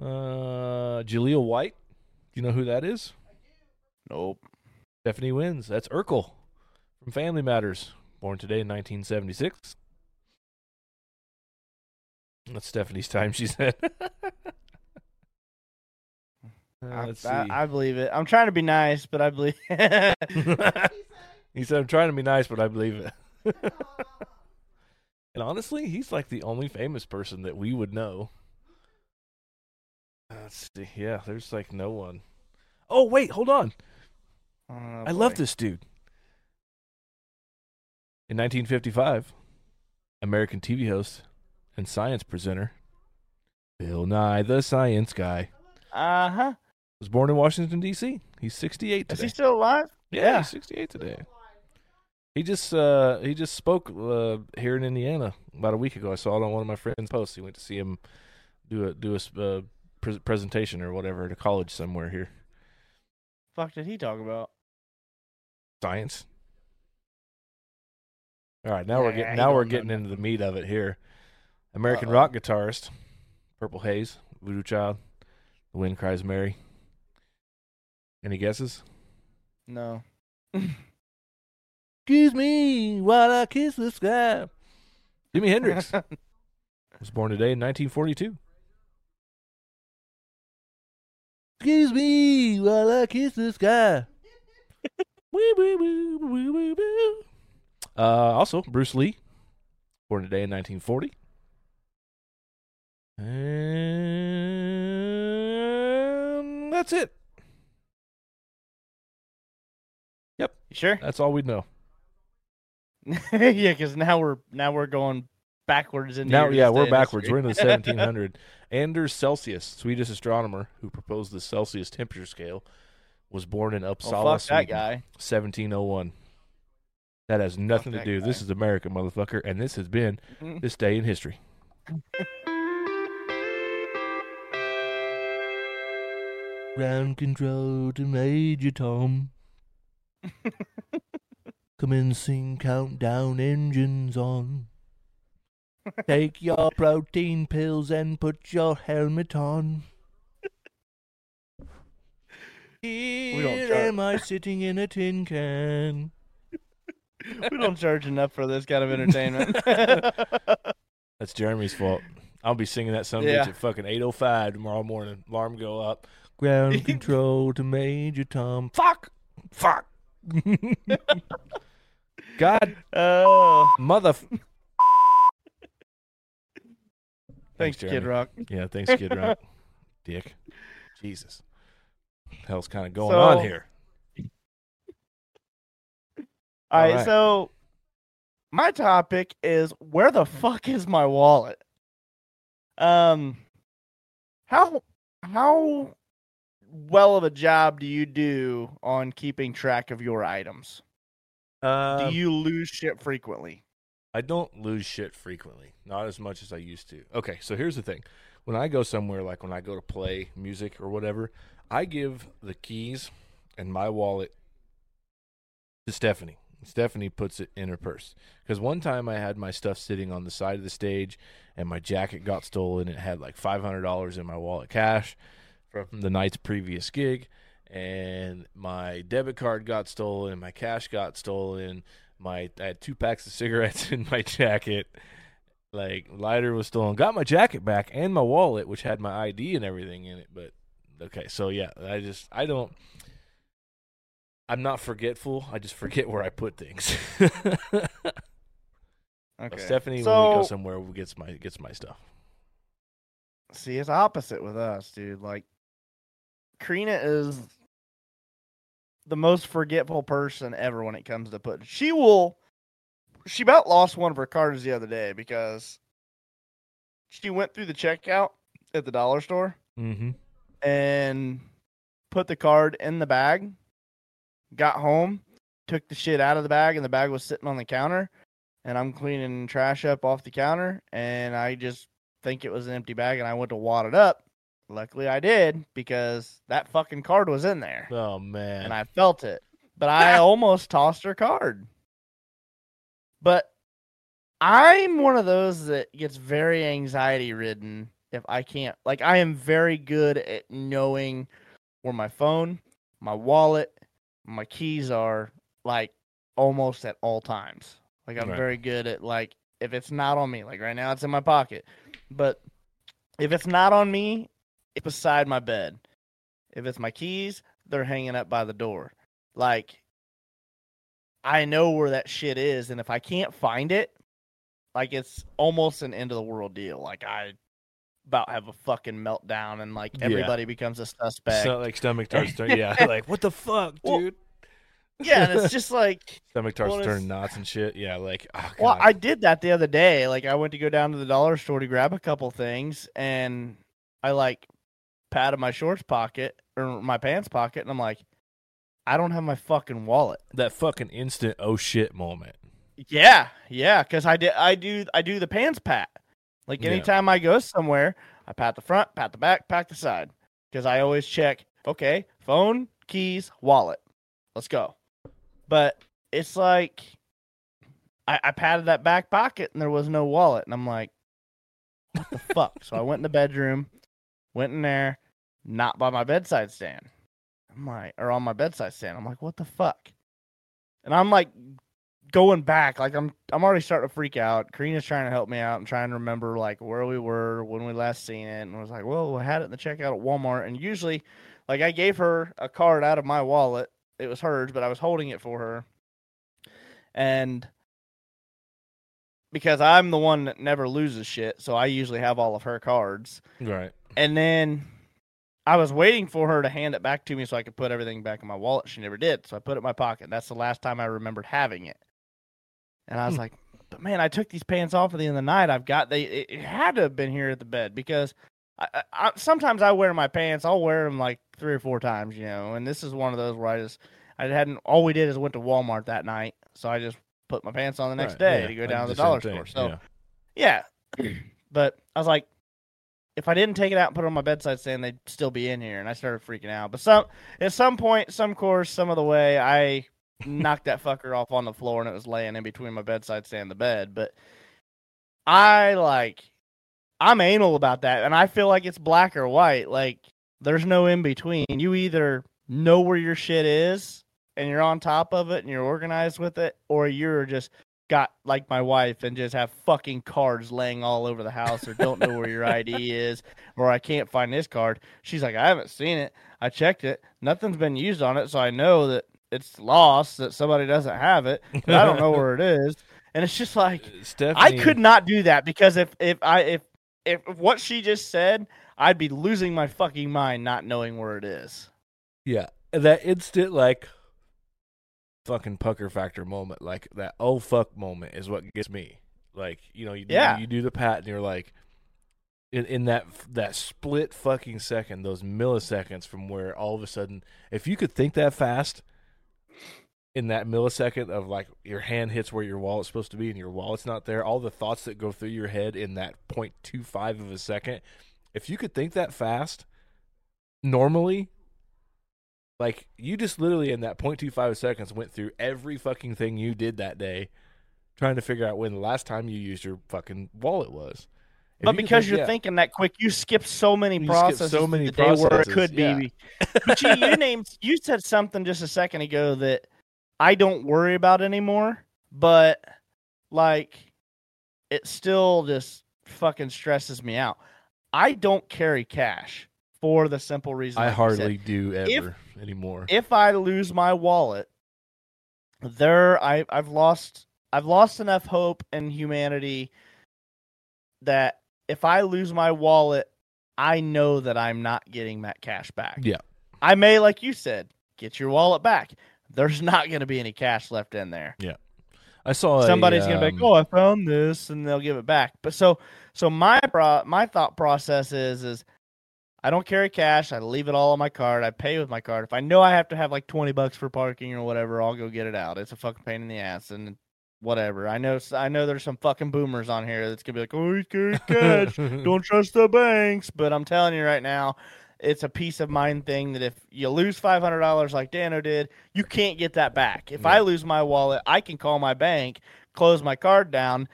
Uh, Jaleel White. Do you know who that is? Nope. Stephanie wins. That's Urkel from Family Matters. Born today in 1976. That's Stephanie's time, she said. Uh, I, let's see. I, I believe it. I'm trying to be nice, but I believe. he said, I'm trying to be nice, but I believe it. and honestly, he's like the only famous person that we would know. Uh, Let's see. Yeah, there's like no one. Oh, wait, hold on. Oh, I love this dude. In 1955, American TV host and science presenter Bill Nye, the science guy, Uh huh. Was born in Washington, D.C. He's 68 today. Is he still alive? Yeah, Yeah. he's 68 today. He just uh he just spoke uh, here in Indiana about a week ago. I saw it on one of my friends' posts. He went to see him do a do a uh, pre- presentation or whatever at a college somewhere here. Fuck did he talk about? Science. All right, now we're getting now we're getting into the meat of it here. American Uh-oh. rock guitarist, Purple Haze, Voodoo Child, The Wind Cries Mary. Any guesses? No. Excuse me while I kiss the sky. Jimi Hendrix was born today in 1942. Excuse me while I kiss the sky. wee, wee, wee, wee, wee, wee. Uh, also, Bruce Lee, born today in 1940. And that's it. You sure? That's all we know. yeah, because now we're now we're going backwards in Now, yeah, we're backwards. history. We're in the 1700. Anders Celsius, Swedish astronomer who proposed the Celsius temperature scale, was born in Uppsala, well, fuck that Sweden, guy. 1701. That has nothing to that do. This is America, motherfucker, and this has been Mhm. this day in history. Ground control to Major Tom. Commencing countdown engines on. Take your protein pills and put your helmet on. Here am I sitting in a tin can. we don't charge enough for this kind of entertainment. That's Jeremy's fault. I'll be singing that son of a Yeah. bitch at fucking 8.05 tomorrow morning. Alarm go up. Ground control to Major Tom. Fuck! Fuck! God oh, mother... thanks, Jeremy. Kid Rock. Yeah, thanks, Kid Rock. Dick. Jesus. Hell's kind of going So- on here. All right, so my topic is where the fuck is my wallet? Um, how how well of a job do you do on keeping track of your items? Um, do you lose shit frequently? I don't lose shit frequently, not as much as I used to. Okay, so here's the thing. When I go somewhere, like when I go to play music or whatever, I give the keys and my wallet to Stephanie. Stephanie puts it in her purse. Because one time I had my stuff sitting on the side of the stage and my jacket got stolen. It had like $500 in my wallet cash from the night's previous gig. And my debit card got stolen, my cash got stolen, my I had two packs of cigarettes in my jacket. Like lighter was stolen. Got my jacket back and my wallet, which had my ID and everything in it. But okay, so yeah, I just I don't. I'm not forgetful. I just forget where I put things. Okay. Stephanie, when we go somewhere, gets my gets my stuff. see, it's opposite with us, dude. Like, Karina is the most forgetful person ever when it comes to putting. She will. She about lost one of her cards the other day because she went through the checkout at the dollar store Mm-hmm. and put the card in the bag. Got home, took the shit out of the bag, and the bag was sitting on the counter. And I'm cleaning trash up off the counter, and I just think it was an empty bag, and I went to wad it up. Luckily, I did because that fucking card was in there, Oh man, and I felt it. But I almost tossed her card. But I'm one of those that gets very anxiety ridden if I can't. Like, I am very good at knowing where my phone, my wallet, my keys are, like, almost at all times. Like, I'm Right. very good at, like, if it's not on me, like right now it's in my pocket. But if it's not on me, beside my bed. If it's my keys, they're hanging up by the door. Like, I know where that shit is, and if I can't find it, like it's almost an end of the world deal. Like I about have a fucking meltdown, and like Yeah. everybody becomes a suspect. so, like stomach starts turn. Yeah, like what the fuck, Well, dude? yeah, and it's just like, Stomach starts well, turning knots and shit. Yeah, like oh, well, I did that the other day. Like I went to go down to the dollar store to grab a couple things, and I like patted my shorts pocket or my pants pocket, and I'm like, I don't have my fucking wallet. that fucking instant oh shit moment. Yeah, yeah, because I did, I do, I do the pants pat. Like Yeah. anytime I go somewhere, I pat the front, pat the back, pat the side, because I always check. Okay, phone, keys, wallet. Let's go. But it's like I, I patted that back pocket and there was no wallet, and I'm like, what the fuck? So I went in the bedroom, went in there, not by my bedside stand. I'm like, or on my bedside stand. I'm like, what the fuck? And I'm like going back, like I'm I'm already starting to freak out. Karina's trying to help me out and trying to remember like where we were when we last seen it, and I was like, well, we had it in the checkout at Walmart, and usually Like I gave her a card out of my wallet. It was hers, but I was holding it for her. And because I'm the one that never loses shit, so I usually have all of her cards. Right. And then I was waiting for her to hand it back to me so I could put everything back in my wallet. She never did. So I put it in my pocket. That's the last time I remembered having it. And I was Hmm. like, but man, I took these pants off at the end of the night. I've got they. It, it had to have been here at the bed because I, I, I sometimes I wear my pants. I'll wear them like three or four times, you know. And this is one of those where I just I hadn't. All we did is went to Walmart that night, so I just put my pants on the next Right, day yeah, to go down to the dollar thing, store. So yeah. yeah. but I was like, if I didn't take it out and put it on my bedside stand, they'd still be in here. And I started freaking out. But some at some point, some course, some of the way, I knocked that fucker off on the floor and it was laying in between my bedside stand and the bed. But I like I'm anal about that and I feel like it's black or white. Like there's no in between. You either know where your shit is and you're on top of it and you're organized with it, or you're just got like my wife and just have fucking cards laying all over the house or don't know where your ID is or I can't find this card. She's like, I haven't seen it. I checked it. Nothing's been used on it, so I know that it's lost, that somebody doesn't have it, but I don't know where it is. And it's just like Stephanie, I could not do that because if if I if if what she just said, I'd be losing my fucking mind not knowing where it is. Yeah, that instant like fucking pucker factor moment, like that oh fuck moment, is what gets me. Like you know, you do, Yeah. you do the pat, and you're like, in in that that split fucking second, those milliseconds from where all of a sudden, if you could think that fast. In that millisecond of like your hand hits where your wallet's supposed to be and your wallet's not there, all the thoughts that go through your head in that 0.25 of a second, if you could think that fast, normally, like you just literally in that 0.25 seconds went through every fucking thing you did that day, trying to figure out when the last time you used your fucking wallet was. If But you because think- you're yeah, thinking that quick, you skip so many You processes. so many the day where it processes, could yeah. be. But you, you named you said something just a second ago that I don't worry about anymore, but like it still just fucking stresses me out. I don't carry cash for the simple reason I like hardly do If- ever anymore. if I lose my wallet, there I I've lost I've lost enough hope in humanity that if I lose my wallet, I know that I'm not getting that cash back. Yeah. I may, like you said, get your wallet back. There's not going to be any cash left in there. Yeah. I saw a, Somebody's going to be um, like, "Oh, I found this," and they'll give it back. But so, so my pro- my thought process is is I don't carry cash. I leave it all on my card. I pay with my card. If I know I have to have like twenty bucks for parking or whatever, I'll go get it out. It's a fucking pain in the ass and whatever. I know. I know there's some fucking boomers on here that's gonna be like, "Oh, he's carrying cash. don't trust the banks." But I'm telling you right now, it's a peace of mind thing that if you lose five hundred dollars like Dano did, you can't get that back. If I lose my wallet, I can call my bank, close my card down,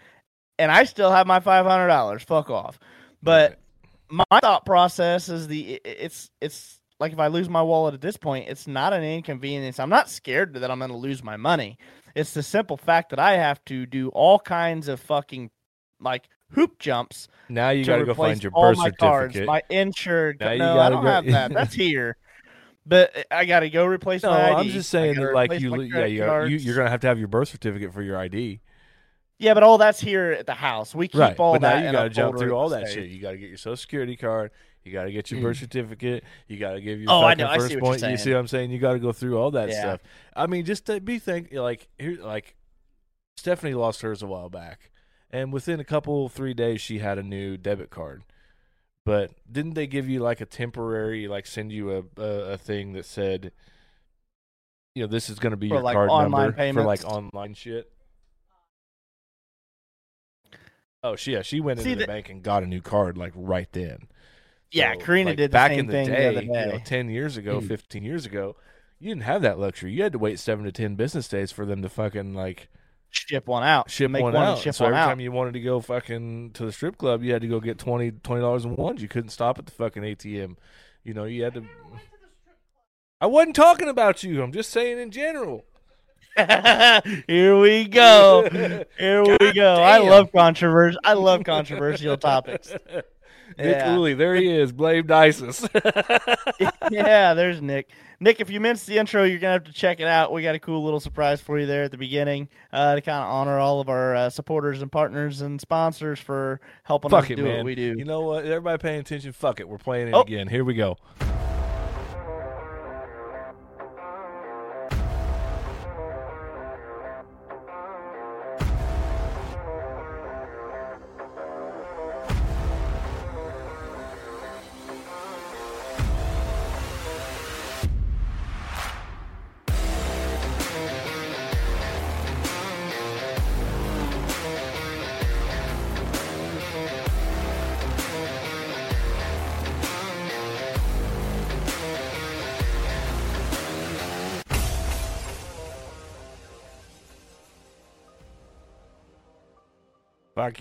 and I still have my five hundred dollars. Fuck off. But my thought process is the it's it's like if I lose my wallet at this point, it's not an inconvenience. I'm not scared that I'm going to lose my money. It's the simple fact that I have to do all kinds of fucking like hoop jumps now you to got to go find your all birth my certificate. cards, my insured. Now no, I don't go- have that. That's here. But uh, I got to go replace no, my ID. I'm just saying that like you, yeah, credit you, you cards. you're gonna have to have your birth certificate for your ID, Yeah, but all that's here at the house. We keep right? all But that. now you got to jump through all that safe. shit. You got to get your social security card. You got to get your mm. birth certificate. You got to give your Oh, I know. I see first what you're point. You see what I'm saying? You got to go through all that Yeah. stuff. I mean, just to be think like here, like Stephanie lost hers a while back, and within a couple three days she had a new debit card. But didn't they give you like a temporary, like send you a a, a thing that said, you know, this is going to be For, your like, card number for like online shit? Oh, she yeah, she went See, into the, the- bank and got a new card like right then. Yeah, So, Karina like, did the back same in the thing the day, You know, ten years ago, Mm. fifteen years ago, you didn't have that luxury. You had to wait seven to ten business days for them to fucking like Ship one out. ship Make one, one, out. and ship so one every out. time you wanted to go fucking to the strip club, you had to go get 20 dollars in ones. You couldn't stop at the fucking ATM. You know, you had to. I wasn't talking about you. I'm just saying in general. Here we go. Here we go. I love controversial. I love controversial topics. Nick Yeah. Cooley, there he is. Blamed ISIS. yeah, there's Nick. Nick, if you missed the intro, you're gonna have to check it out. We got a cool little surprise for you there at the beginning uh, to kind of honor all of our uh, supporters and partners and sponsors for helping Fuck us it, do man. what we do. You know what? Everybody paying attention. Fuck it. We're playing it Oh. again. Here we go.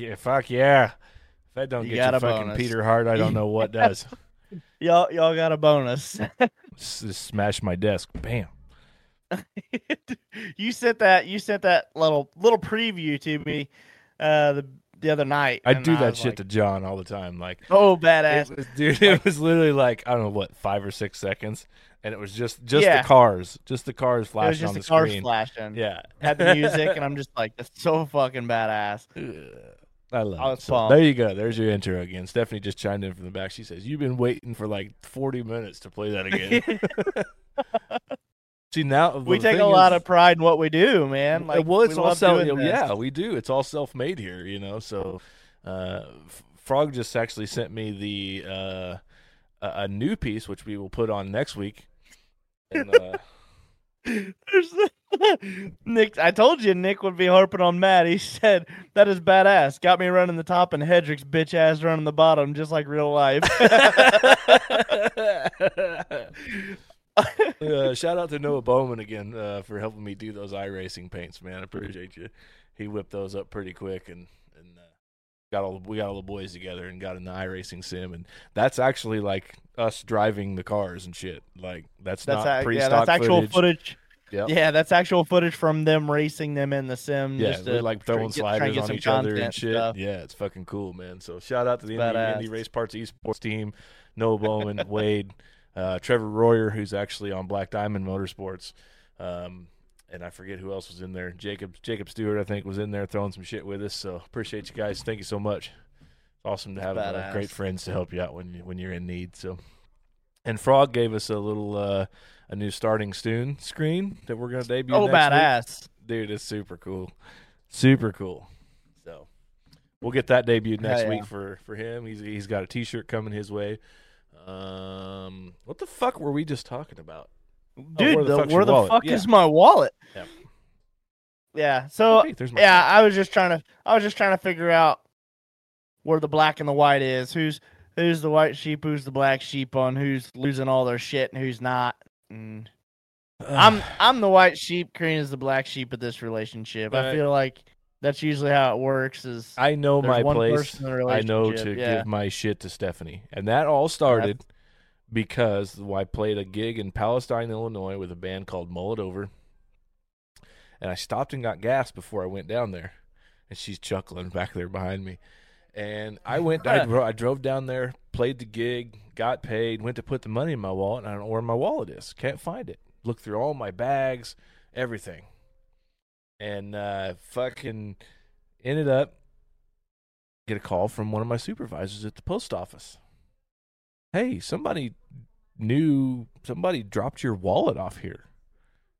Yeah. Fuck yeah. If that don't You get got you fucking bonus. Peter Hart, I don't know what does. y'all, y'all got a bonus. Just smash my desk. Bam. you sent that. You sent that little little preview to me uh, the the other night. I and do that shit like, to John all the time. Like, Oh, it badass! was, dude, it was literally like I don't know what five or six seconds, and it was just just Yeah. the cars, just the cars It was flashing just on the, the cars screen. flashing. Yeah, Had the music, and I'm just like, that's so fucking badass. I love I it. So pumped. there you go. There's your intro again. Stephanie just chimed in from the back. She says, "You've been waiting for like 40 minutes to play that again." See now we take a lot is- of pride in what we do, man. Like, well, it's we all self. Yeah, we do. It's all self made here, you know. So, uh, Frog just actually sent me the uh, a, a new piece, which we will put on next week. And, uh, There's Nick, I told you Nick would be harping on Matt. He said that is badass. Got me running the top and Hedrick's bitch ass running the bottom, just like real life. uh, shout out to Noah Bowman again uh, for helping me do those iRacing paints, man. I appreciate you. He whipped those up pretty quick and and uh, got all the, we got all the boys together and got in an iRacing sim, and that's actually like us driving the cars and shit. Like that's, That's not a- pre-stock yeah, that's actual footage. Yep. Yeah, that's actual footage from them racing them in the sim. Yeah, just like throwing try sliders get on each other and shit. stuff. Yeah, it's fucking cool, man. So shout out to the Indy, Indy Race Parts Esports team, Noah Bowman, Wade, uh, Trevor Royer, who's actually on Black Diamond Motorsports, um, and I forget who else was in there. Jacob Jacob Stewart, I think, was in there throwing some shit with us. So appreciate you guys. Thank you so much. It's awesome to have uh, great friends to help you out when you, when you're in need. So. And Frog gave us a little uh, a new starting soon screen that we're gonna debut. Oh, next week badass. dude it's super cool super cool so we'll get that debuted next yeah. week for for him he's he's got a t-shirt coming his way um what the fuck were we just talking about Dude, where the the- fuck's where the fuck Yeah. is my wallet? Yeah. Yeah. So there's my yeah, I was just trying to I was just trying to figure out where the black and the white is. Who's who's the white sheep, who's the black sheep on who's losing all their shit and who's not. Mm. And I'm I'm the white sheep, Kareen is the black sheep of this relationship. I feel like that's usually how it works is i know my one place person in the i know to yeah. give my shit to stephanie and that all started because I played a gig in Palestine, Illinois with a band called Mull It Over. And I stopped and got gas before I went down there. And she's chuckling back there behind me. And I went, I, dro- I drove down there, played the gig, got paid, went to put the money in my wallet, and I don't know where my wallet is. Can't find it. Looked through all my bags, everything. And uh, fucking ended up get a call from one of my supervisors at the post office hey, somebody knew somebody dropped your wallet off here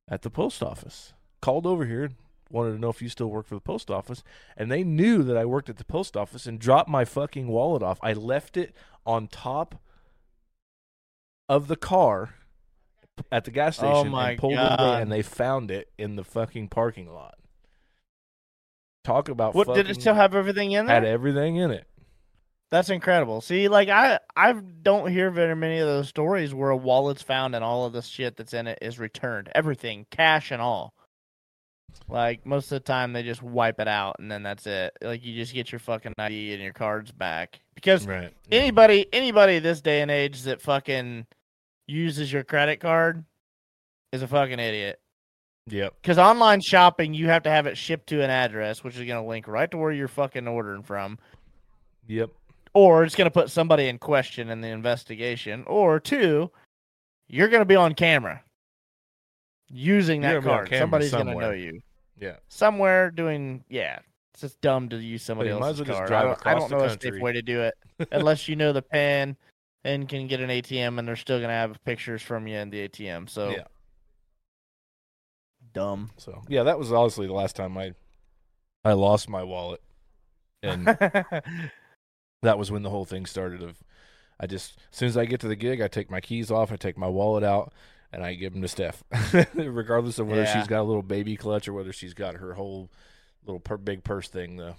at the post office. Called over here, wanted to know if you still work for the post office, and they knew that I worked at the post office and dropped my fucking wallet off. I left it on top of the car at the gas Oh station my and pulled it God. away, and they found it in the fucking parking lot. Talk about what did it still have everything in there? had everything in it. That's incredible. See, like I I don't hear very many of those stories where a wallet's found and all of the shit that's in it is returned. Everything, cash and all. Like most of the time they just wipe it out and then that's it. Like you just get your fucking ID and your cards back. Because Right. anybody anybody this day and age that fucking uses your credit card is a fucking idiot. Yep. Because online shopping, you have to have it shipped to an address, which is going to link right to where you're fucking ordering from. Yep. or it's going to put somebody in question in the investigation, or two, you're going to be on camera using that gonna be on card. Somebody's going to know you Yeah. somewhere doing. Yeah, it's just dumb to use somebody else's well just card. drive I don't, I don't know a safe way to do it unless you know the pin and can get an ATM, and they're still going to have pictures from you in the ATM. So Yeah. dumb. So yeah, that was honestly the last time I I lost my wallet, and that was when the whole thing started. Of I just as soon as I get to the gig, I take my keys off, I take my wallet out, and I give them to Steph, regardless of whether Yeah. she's got a little baby clutch or whether she's got her whole little per- big purse thing. The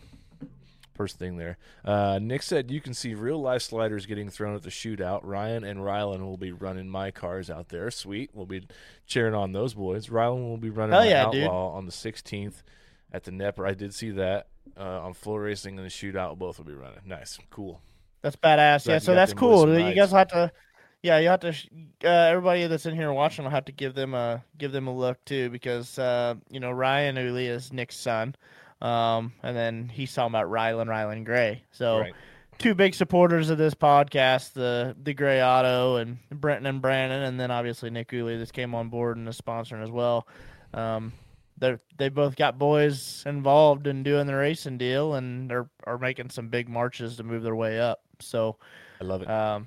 purse thing there. Uh, Nick said you can see real life sliders getting thrown at the shootout. Ryan and Rylan will be running my cars out there. Sweet, we'll be cheering on those boys. Rylan will be running Hell yeah, Outlaw dude. on the 16th at the Nepper. I did see that uh, on FloRacing and the shootout. Both will be running. Nice, cool. That's badass. Glad yeah, so that's cool. You guys have to, yeah, you have to. Uh, everybody that's in here watching will have to give them a give them a look too, because uh, you know Ryan Uli is Nick's son, um, and then he's talking about Rylan Rylan Gray. So Right. two big supporters of this podcast, the the Gray Auto and Brenton and Brandon, and then obviously Nick Uli that came on board and is sponsoring as well. Um, they they both got boys involved in doing the racing deal, and they're are making some big marches to move their way up. So, I love it. um,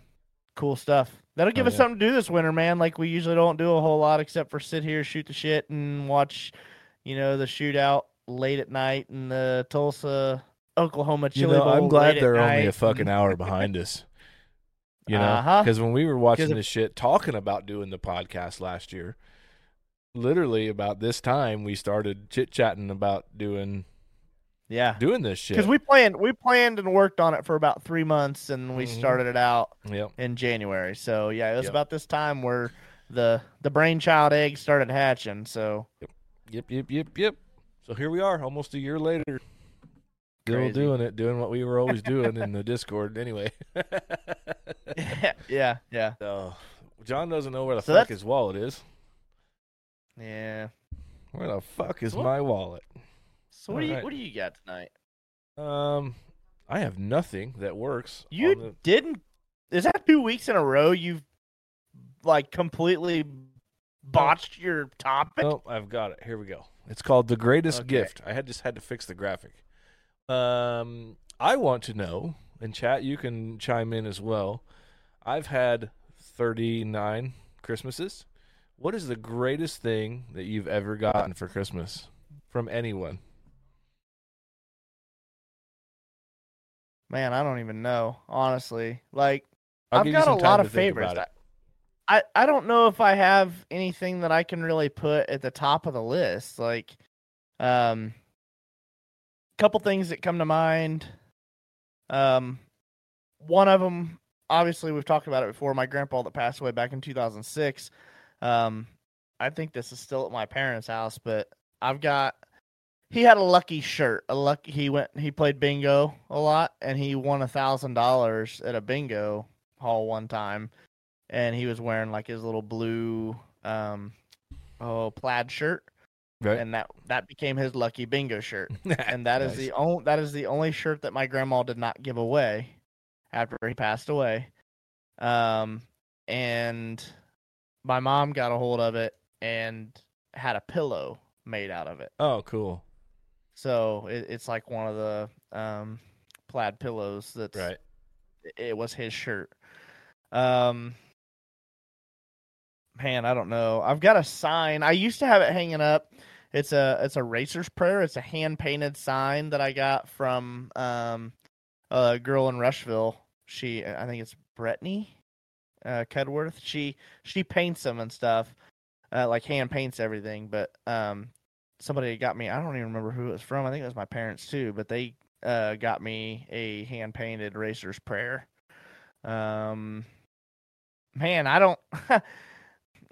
cool stuff. That'll give Oh, us yeah. something to do this winter, man. Like we usually don't do a whole lot except for sit here, shoot the shit, and watch, you know, the shootout late at night in the Tulsa, Oklahoma you know, bowl. I'm glad they're only a fucking hour behind us. You know, Uh-huh. because when we were watching this shit, talking about doing the podcast last year, literally about this time we started chit chatting about doing Yeah, doing this shit. because we planned we planned and worked on it for about three months, and we Mhm. started it out Yep. in January. So yeah, it was Yep. about this time where the the brainchild egg started hatching. So yep, Yep, yep, yep, yep. So here we are, almost a year later. Still Crazy. doing it, doing what we were always doing in the Discord anyway. yeah, yeah, so, John doesn't know where the So fuck that's- his wallet is. yeah. Where the fuck is what- my wallet? So what do you Alright. what do you got tonight? Um, I have nothing that works. You the- didn't. Is that two weeks in a row you've like completely botched your topic? Oh, I've got it. Here we go. It's called the greatest Okay. gift. I had just had to fix the graphic. Um, I want to know, and chat, you can chime in as well. I've had thirty nine Christmases. What is the greatest thing that you've ever gotten for Christmas from anyone? Man, I don't even know. Honestly, like I'll I've got a lot of favorites. I I don't know if I have anything that I can really put at the top of the list. Like, um, couple things that come to mind. Um, one of them, obviously, we've talked about it before. My grandpa that passed away back in 2006. Um, I think this is still at my parents' house, but I've got. He had a lucky shirt. A lucky. He went. He played bingo a lot, and he won a thousand dollars at a bingo hall one time and he was wearing like his little blue um oh plaid shirt Right. and that that became his lucky bingo shirt and that is Nice. the only that is the only shirt that my grandma did not give away after he passed away um and my mom got a hold of it and had a pillow made out of it Oh, cool. so it, it's like one of the um plaid pillows that's Right. it was his shirt. Um, man, I don't know. I've got a sign. I used to have it hanging up. It's a it's a racer's prayer. It's a hand painted sign that I got from um a girl in Rushville. She I think it's Brittany uh Cudworth. She she paints them and stuff. Uh, like hand paints everything, but um somebody got me I don't even remember who it was from. I think it was my parents too, but they uh got me a hand painted racer's prayer. Um man, I don't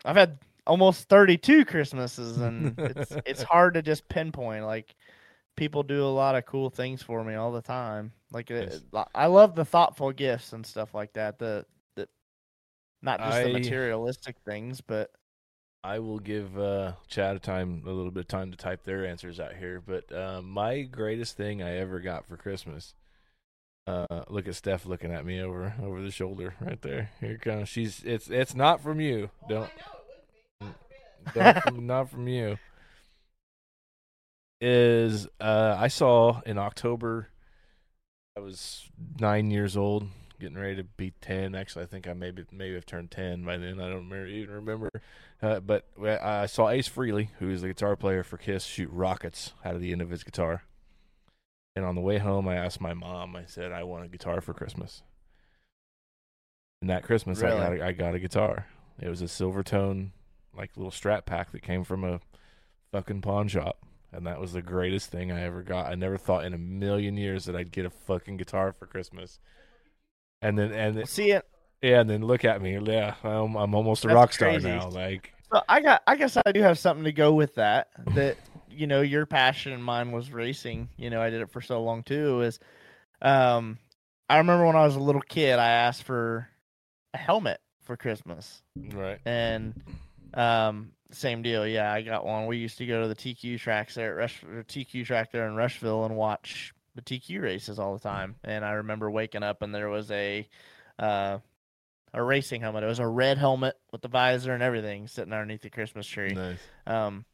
I've had almost 32 Christmases and it's it's hard to just pinpoint like people do a lot of cool things for me all the time. Like it, I love the thoughtful gifts and stuff like that. The the not just the materialistic things, but I will give uh, Chad a time, a little bit of time to type their answers out here. But uh, my greatest thing I ever got for Christmas, Uh, look at Steph looking at me over over the shoulder right there. Here it comes. She's it's it's not from you. Don't, don't from, not from you. Is uh I saw in October I was nine years old, getting ready to be ten. Actually, I think I maybe maybe have turned ten by then. I don't even remember. Uh, but I saw Ace Frehley, who is the guitar player for Kiss, shoot rockets out of the end of his guitar. And on the way home, I asked my mom. I said, "I want a guitar for Christmas." And that Christmas, Really? I got a, I got a guitar. It was a Silvertone, like little Strat pack that came from a fucking pawn shop, and that was the greatest thing I ever got. I never thought in a million years that I'd get a fucking guitar for Christmas. And then and See it. yeah, and then look at me. Yeah, I'm, I'm almost a That's rock star crazy. now. Like, So I got. I guess I do have something to go with that. That you know, your passion and mine was racing. You know, I did it for so long too. Is, um, I remember when I was a little kid, I asked for a helmet for Christmas, right? and um, same deal. Yeah, I got one. We used to go to the TQ tracks there at Rush, TQ track there in Rushville and watch the TQ races all the time. And I remember waking up and there was a uh, a racing helmet. It was a red helmet with the visor and everything sitting underneath the Christmas tree. Nice. Um,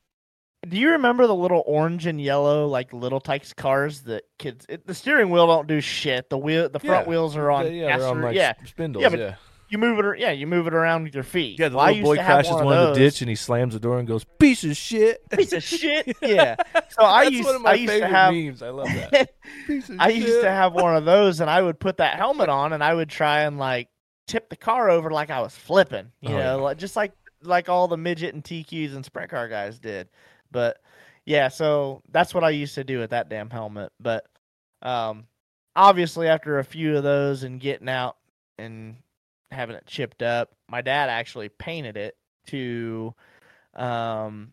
do you remember the little orange and yellow like little Tikes cars that kids? It, the steering wheel don't do shit. The wheel, the front Yeah. wheels are on. yeah, they're on like yeah. spindles. Yeah, Yeah, you move it. Yeah, you move it around with your feet. yeah. The Well, little boy crashes one, one, of in the ditch and he slams the door and goes, "Piece of shit." Piece of shit. Yeah. So I That's used. one of my I used favorite to have. memes. I love that. Piece of I used to have one of those, and I would put that helmet on, and I would try and like tip the car over like I was flipping, you Oh, know, yeah. like, just like like all the midget and TQs and sprint car guys did. But yeah, so that's what I used to do with that damn helmet. But um, obviously, after a few of those and getting out and having it chipped up, my dad actually painted it to um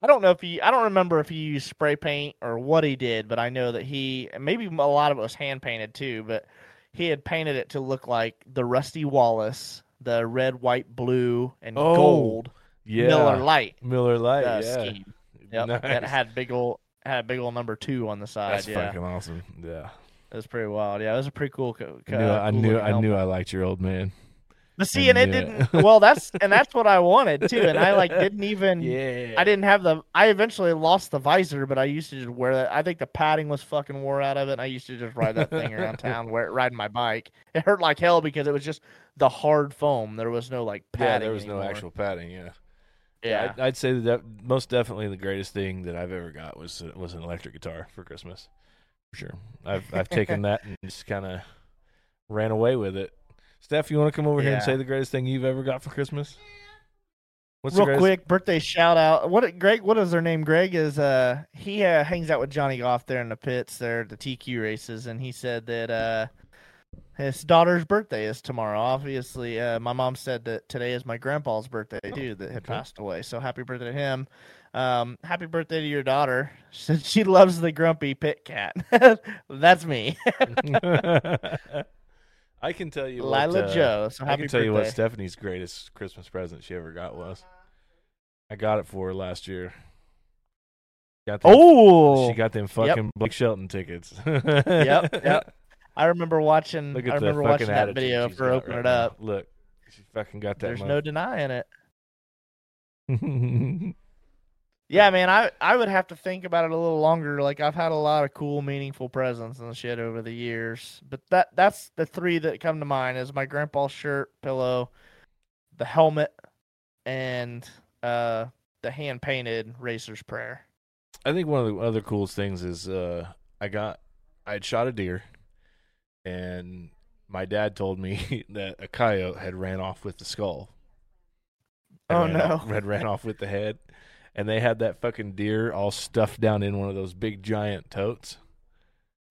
I don't know if he I don't remember if he used spray paint or what he did, but I know that he maybe a lot of it was hand painted too, but he had painted it to look like the Rusty Wallace, the red, white, blue, and Oh, gold yeah. Miller Lite Miller Lite. uh, yeah. scheme. Yep, Nice. that had big old had a big old number two on the side. That's yeah, fucking awesome. Yeah. it was pretty wild. Yeah, it was a pretty cool. Co- I knew, I knew, I knew. I liked your old man. But see, I and it didn't. Well, that's and that's what I wanted too, and I like didn't even. Yeah. I didn't have the. I eventually lost the visor, but I used to just wear that. I think the padding was fucking wore out of it. And I used to just ride that thing around town, wear it, riding my bike. It hurt like hell because it was just the hard foam. There was no like padding. Yeah, there was no actual padding. Yeah. Yeah, I'd, I'd say that, that most definitely the greatest thing that I've ever got was uh, was an electric guitar for Christmas. For sure. I've I've taken that and just kind of ran away with it. Steph, you want to come over here and Yeah. say the greatest thing you've ever got for Christmas? What's Real greatest? quick, birthday shout out. What Greg? What is their name? Greg is uh he uh, hangs out with Johnny Goff there in the pits there at the TQ races, and he said that uh his daughter's birthday is tomorrow. Obviously, uh, my mom said that today is my grandpa's birthday too, that had passed away. So happy birthday to him. Um, happy birthday to your daughter. Since she loves the grumpy pit cat. That's me, I can tell you what, Lila uh, Joe. So I can tell birthday. you what Stephanie's greatest Christmas present she ever got was. I got it for her last year. Got them, oh, she got them fucking Blake Shelton tickets. Yep, yep. I remember watching. Look I at the remember watching that video for opening right it up. now. Look, she fucking got that. There's no denying it. Yeah, man, I I would have to think about it a little longer. Like I've had a lot of cool, meaningful presents and shit over the years, but that that's the three that come to mind: is my grandpa's shirt, pillow, the helmet, and uh the hand painted racer's prayer. I think one of the other coolest things is uh, I got I had shot a deer, and my dad told me that a coyote had ran off with the skull. Oh, no. Off, had ran off with the head, and they had that fucking deer all stuffed down in one of those big giant totes.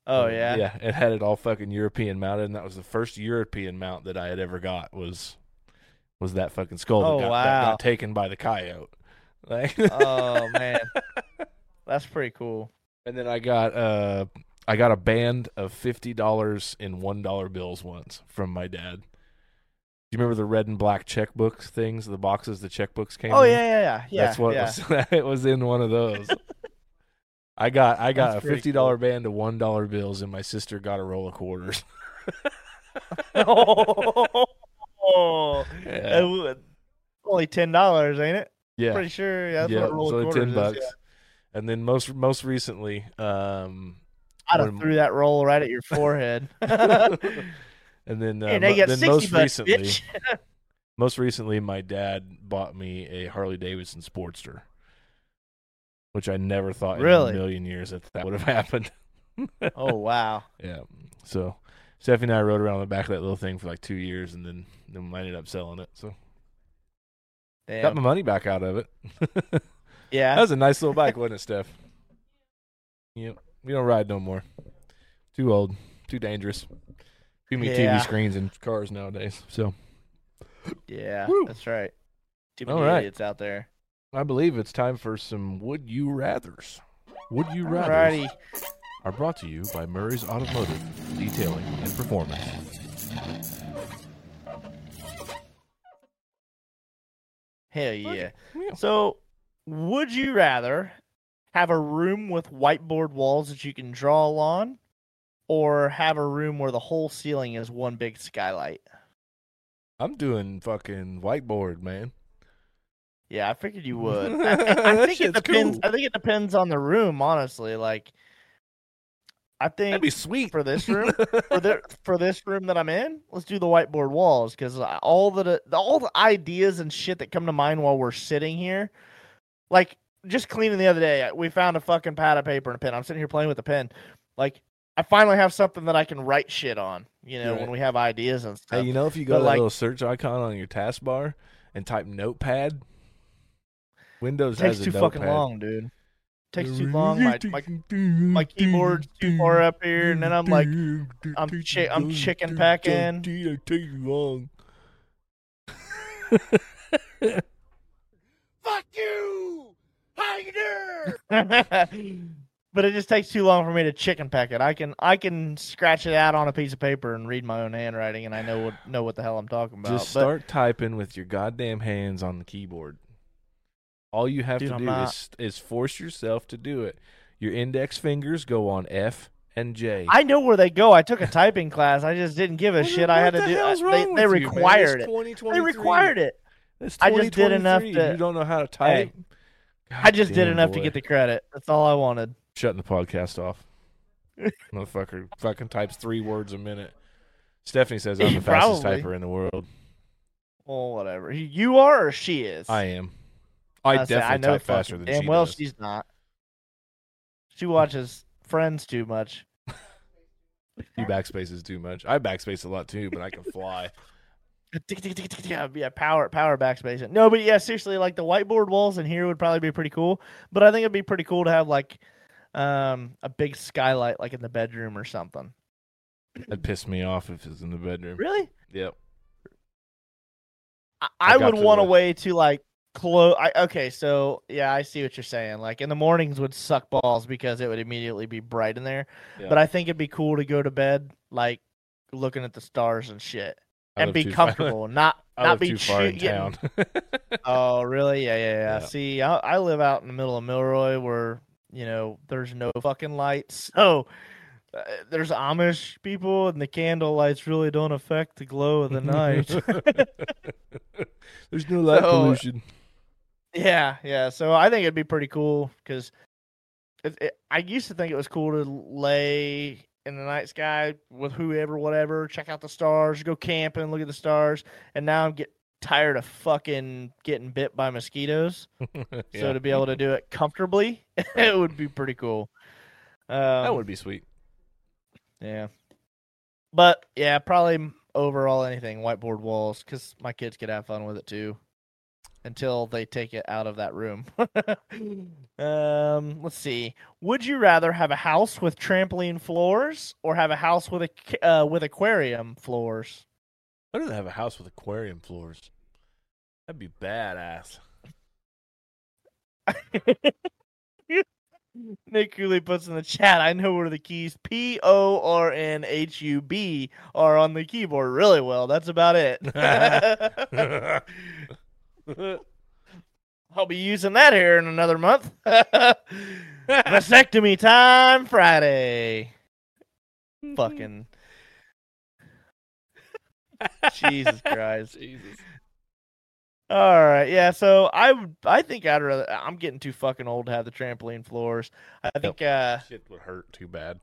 Oh And, yeah, yeah. It had it all fucking European mounted, and that was the first European mount that I had ever got was was that fucking skull Oh, that, got, that wow. got taken by the coyote. Like, Oh man, that's pretty cool. and then I got uh I got a band of fifty dollars in one dollar bills once from my dad. Do you remember the red and black checkbooks things, the boxes the checkbooks came Oh in? yeah, yeah, yeah, yeah. That's what yeah. was it was in one of those. I got I got That's a fifty dollar band of one dollar bills, and my sister got a roll of quarters. oh, Yeah. only ten dollars, ain't it? yeah, Pretty sure. Yeah, that's yeah. what a roll So of quarters ten is, bucks, yeah. and then most most recently, um, I'd have threw that roll right at your forehead. and then uh, and they then most bucks, recently, most recently, my dad bought me a Harley Davidson Sportster, which I never thought Really? in a million years that that would have happened. oh wow. Yeah. So Stephanie and I rode around the back of that little thing for like two years, and then then I ended up selling it. So got my money back out of it. Yeah, that was a nice little bike, wasn't it, Steph? Yep. We don't ride no more. Too old. Too dangerous. Too many Yeah. TV screens in cars nowadays. So Yeah. Woo. That's right. Too many All right. idiots out there. I believe it's time for some Would You Rathers. Would You Rathers Alrighty. are brought to you by Murray's Automotive Detailing and Performance. Hell. Yeah. So, would you rather have a room with whiteboard walls that you can draw on, or have a room where the whole ceiling is one big skylight? I'm doing fucking whiteboard, man. Yeah, I figured you would. I, I think it depends. cool. I think it depends on the room, honestly. Like, I think That'd be sweet for this room, for the, for this room that I'm in, let's do the whiteboard walls because all the uh, all the ideas and shit that come to mind while we're sitting here, like just cleaning the other day, we found a fucking pad of paper and a pen. I'm sitting here playing with a pen, like I finally have something that I can write shit on. You know, Right. when we have ideas and stuff. Hey, you know, if you go But, to like- little search icon on your taskbar and type Notepad, Windows takes has a too notepad. fucking long, dude. takes too long. My my my keyboard's too far up here, and then I'm like, I'm chi- I'm chicken packing. Takes Too long. fuck you, But it just takes too long for me to chicken pack it. I can I can scratch it out on a piece of paper and read my own handwriting, and I know what know what the hell I'm talking about. Just But- start typing with your goddamn hands on the keyboard. All you have Dude, to do not- is is force yourself to do it. Your index fingers go on F and J. I know where they go. I took a typing class. I just didn't give a shit. I had to do. I- they uh, they with you, required it. They required it. It's I just did enough to- You don't know how to type. I just did enough to get the credit. That's all I wanted. shutting the podcast off. Motherfucker fucking types three words a minute. Stephanie says I'm the fastest Probably. typer in the world. Well, whatever. You are or she is. I am. I I say, definitely I know type faster than damn she well does. she's not. She watches Friends too much. He backspaces too much. I backspace a lot too, but I can fly. Yeah, yeah, power power backspacing. No, but yeah, seriously, like the whiteboard walls in here would probably be pretty cool. But I think it'd be pretty cool to have like um a big skylight like in the bedroom or something. That pissed me off if it's in the bedroom. Really? Yep. I, I would want a way to like close. I okay, so yeah, I see what you're saying. Like in the mornings would suck balls because it would immediately be bright in there. Yeah. But I think it'd be cool to go to bed like looking at the stars and shit and be too far- comfortable, not I not be too far in town. Oh, really? Yeah, yeah, yeah. Yeah. See, I, I live out in the middle of Milroy where, you know, there's no fucking lights. So uh, there's Amish people, and the candle lights really don't affect the glow of the night. There's no light So- pollution. yeah, yeah. So I think it'd be pretty cool because it, it, I used to think it was cool to lay in the night sky with whoever, whatever, check out the stars, go camping, look at the stars. And now I'm get tired of fucking getting bit by mosquitoes. So to be able to do it comfortably, it would be pretty cool. Um, that would be sweet. yeah. But yeah, probably overall anything whiteboard walls because my kids could have fun with it too, until they take it out of that room. um, let's see. Would you rather have a house with trampoline floors or have a house with a uh, with aquarium floors? I'd rather have a house with aquarium floors. That'd be badass. Nick Uli puts in the chat, I know where the keys P O R N H U B are on the keyboard really well. That's about it. I'll be using that here in another month. Vasectomy time Friday. Fucking Jesus Christ. Jesus. All right, yeah. So I would- I think I'd rather. I'm getting too fucking old to have the trampoline floors. I think. uh Shit would hurt too bad.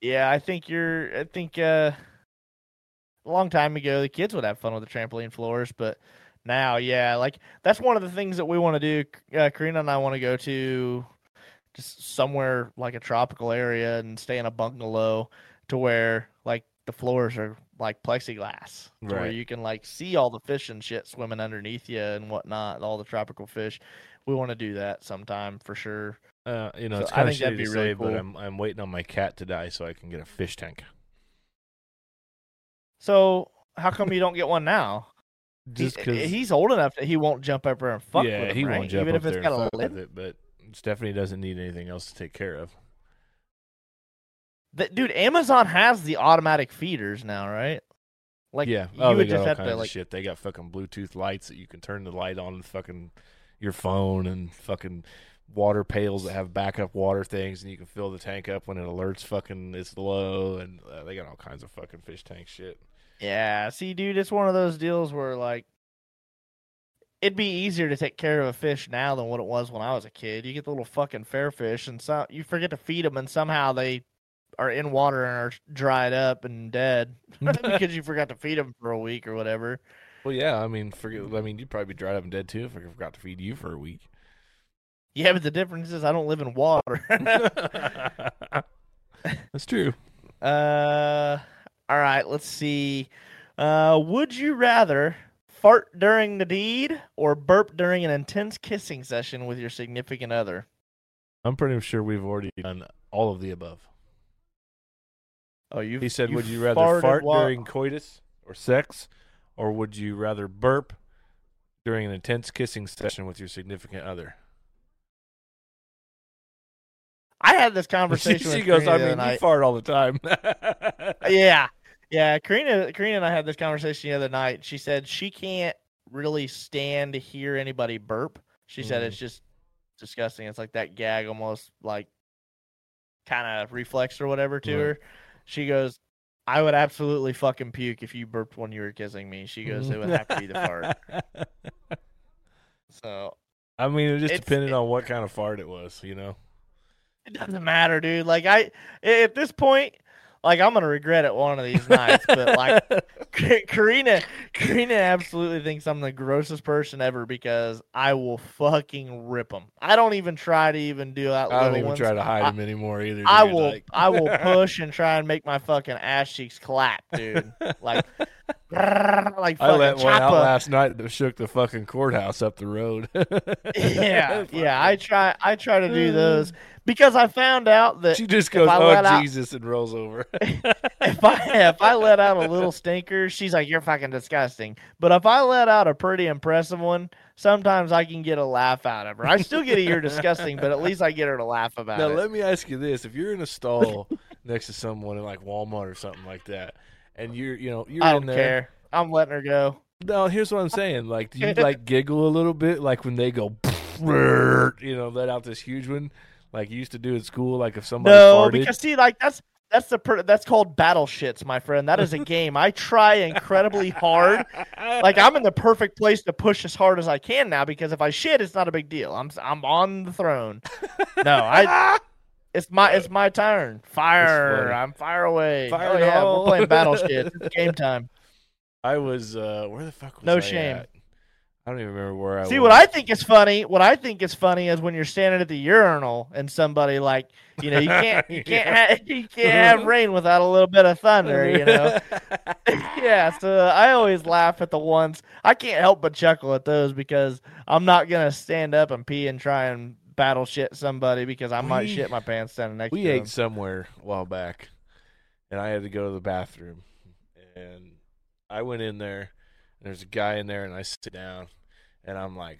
Yeah, I think you're. I think uh a long time ago the kids would have fun with the trampoline floors, but now, yeah, like that's one of the things that we want to do. Uh, Karina and I want to go to just somewhere like a tropical area and stay in a bungalow to where like the floors are like plexiglass, to where you can like see all the fish and shit swimming underneath you and whatnot, all the tropical fish. We want to do that sometime for sure. Uh, you know, So it's I kind of think that'd shitty be to really say, but. I'm I'm waiting on my cat to die so I can get a fish tank. So how come you don't get one now? Just He- because, he's old enough that he won't jump up there and fuck yeah, with him, he right? won't jump Even up if it's there got and a fuck with it. But Stephanie doesn't need anything else to take care of. Th- dude, Amazon has the automatic feeders now, right? Like, yeah, you oh, they would got just all have kinds to like. shit. They got fucking Bluetooth lights that you can turn the light on, fucking your phone, and fucking water pails that have backup water things, and you can fill the tank up when it alerts fucking it's low, and uh, they got all kinds of fucking fish tank shit. Yeah, see, dude, it's one of those deals where like. It'd be easier to take care of a fish now than what it was when I was a kid. You get the little fucking fair fish, and so you forget to feed them, and somehow they are in water and are dried up and dead because you forgot to feed them for a week or whatever. Well, yeah, I mean, forget. I mean, you'd probably be dried up and dead too if I forgot to feed you for a week. Yeah, but the difference is I don't live in water. That's true. Uh, all right. Let's see. Uh, would you rather fart during the deed or burp during an intense kissing session with your significant other? I'm pretty sure we've already done all of the above. Oh, you. He said, "Would you rather fart during coitus or sex, or would you rather burp during an intense kissing session with your significant other?" I had this conversation. she with goes, "I mean, you night. fart all the time." yeah, yeah. Karina, Karina and I had this conversation the other night. She said she can't really stand to hear anybody burp. She said Mhm. it's just disgusting. It's like that gag almost like kind of reflex or whatever to Right. her. She goes, I would absolutely fucking puke if you burped when you were kissing me. She goes, it would have to be the fart. So I mean, it just depended it- on what kind of fart it was, you know. it doesn't matter, dude. Like I, at this point, like I'm gonna regret it one of these nights. But like Karina, Karina absolutely thinks I'm the grossest person ever because I will fucking rip them. I don't even try to even do that. I don't even ones. try to hide I- them anymore either. I will, Like- I will push and try and make my fucking ass cheeks clap, dude. Like, like I let one out last night that shook the fucking courthouse up the road. yeah, yeah. I try, I try to do uh, those because I found out that she just goes, "Oh let out- Jesus," and rolls over. if I if I let out a little stinker, she's like, "You're fucking disgusting." But if I let out a pretty impressive one, sometimes I can get a laugh out of her. I still get a "You're disgusting," but at least I get her to laugh about now it. let me ask you this: If you're in a stall next to someone in like Walmart or something like that, and you're, you know, you're I in don't there. care. I'm letting her go. No, here's what I'm saying. Like, do you like giggle a little bit, like when they go, you know, let out this huge one, like you used to do at school. Like if somebody No, farted. because see, like that's that's the per- that's called battle shits, my friend. That is a game. I try incredibly hard. Like I'm in the perfect place to push as hard as I can now because if I shit, it's not a big deal. I'm I'm on the throne. No, I. It's my it's my turn. Fire! I'm fire away. Fire oh yeah, we're playing battle shit. It's game time. I was, uh where the fuck was No I shame. at? I don't even remember where I See was. what I think is funny. What I think is funny is when you're standing at the urinal and somebody like you know you can't you can't have, you can't have rain without a little bit of thunder. You know. yeah, so I always laugh at the ones I can't help but chuckle at those because I'm not gonna stand up and pee and try and battle shit somebody because I might shit my pants standing next we to ate somewhere a while back, and I had to go to the bathroom, and I went in there. And there's a guy in there, and I sit down, and I'm like,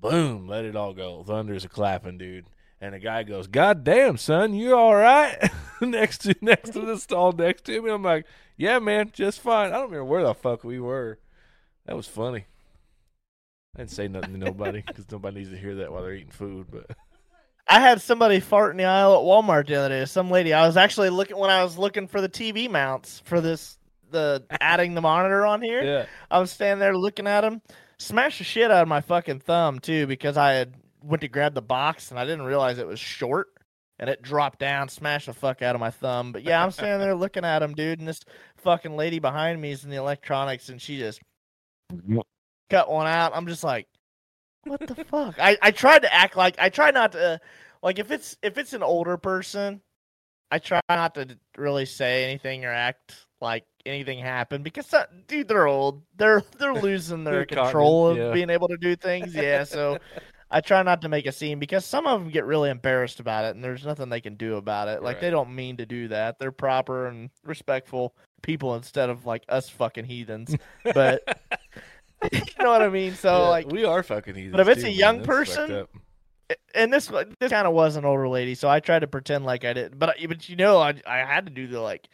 "Boom! Let it all go." Thunder's a clapping, dude. And the guy goes, "God damn, son, you all right?" next to next to the stall next to me, I'm like, "Yeah, man, just fine." I don't remember where the fuck we were. That was funny. I didn't say nothing to nobody because nobody needs to hear that while they're eating food. But I had somebody fart in the aisle at Walmart the other day. Some lady. I was actually looking when I was looking for the TV mounts for this the adding the monitor on here. Yeah. I was standing there looking at him, smashed the shit out of my fucking thumb too because I had went to grab the box and I didn't realize it was short and it dropped down, smashed the fuck out of my thumb. But yeah, I'm standing there looking at him, dude, and this fucking lady behind me is in the electronics and she just cut one out. I'm just like, what the fuck? I, I tried to act like I try not to like if it's if it's an older person, I try not to really say anything or act like anything happened because uh, dude, they're old. They're they're losing their They're caught in- control of being able to do things. Yeah, so I try not to make a scene because some of them get really embarrassed about it, and there's nothing they can do about it. Like they don't mean to do that. They're proper and respectful people instead of like us fucking heathens. But you know what I mean. So Yeah, like, we are fucking heathens. But if it's too, a young fucked person, and this one- this kind of was an older lady, so I tried to pretend like I didn't. But but you know, I I had to do the like,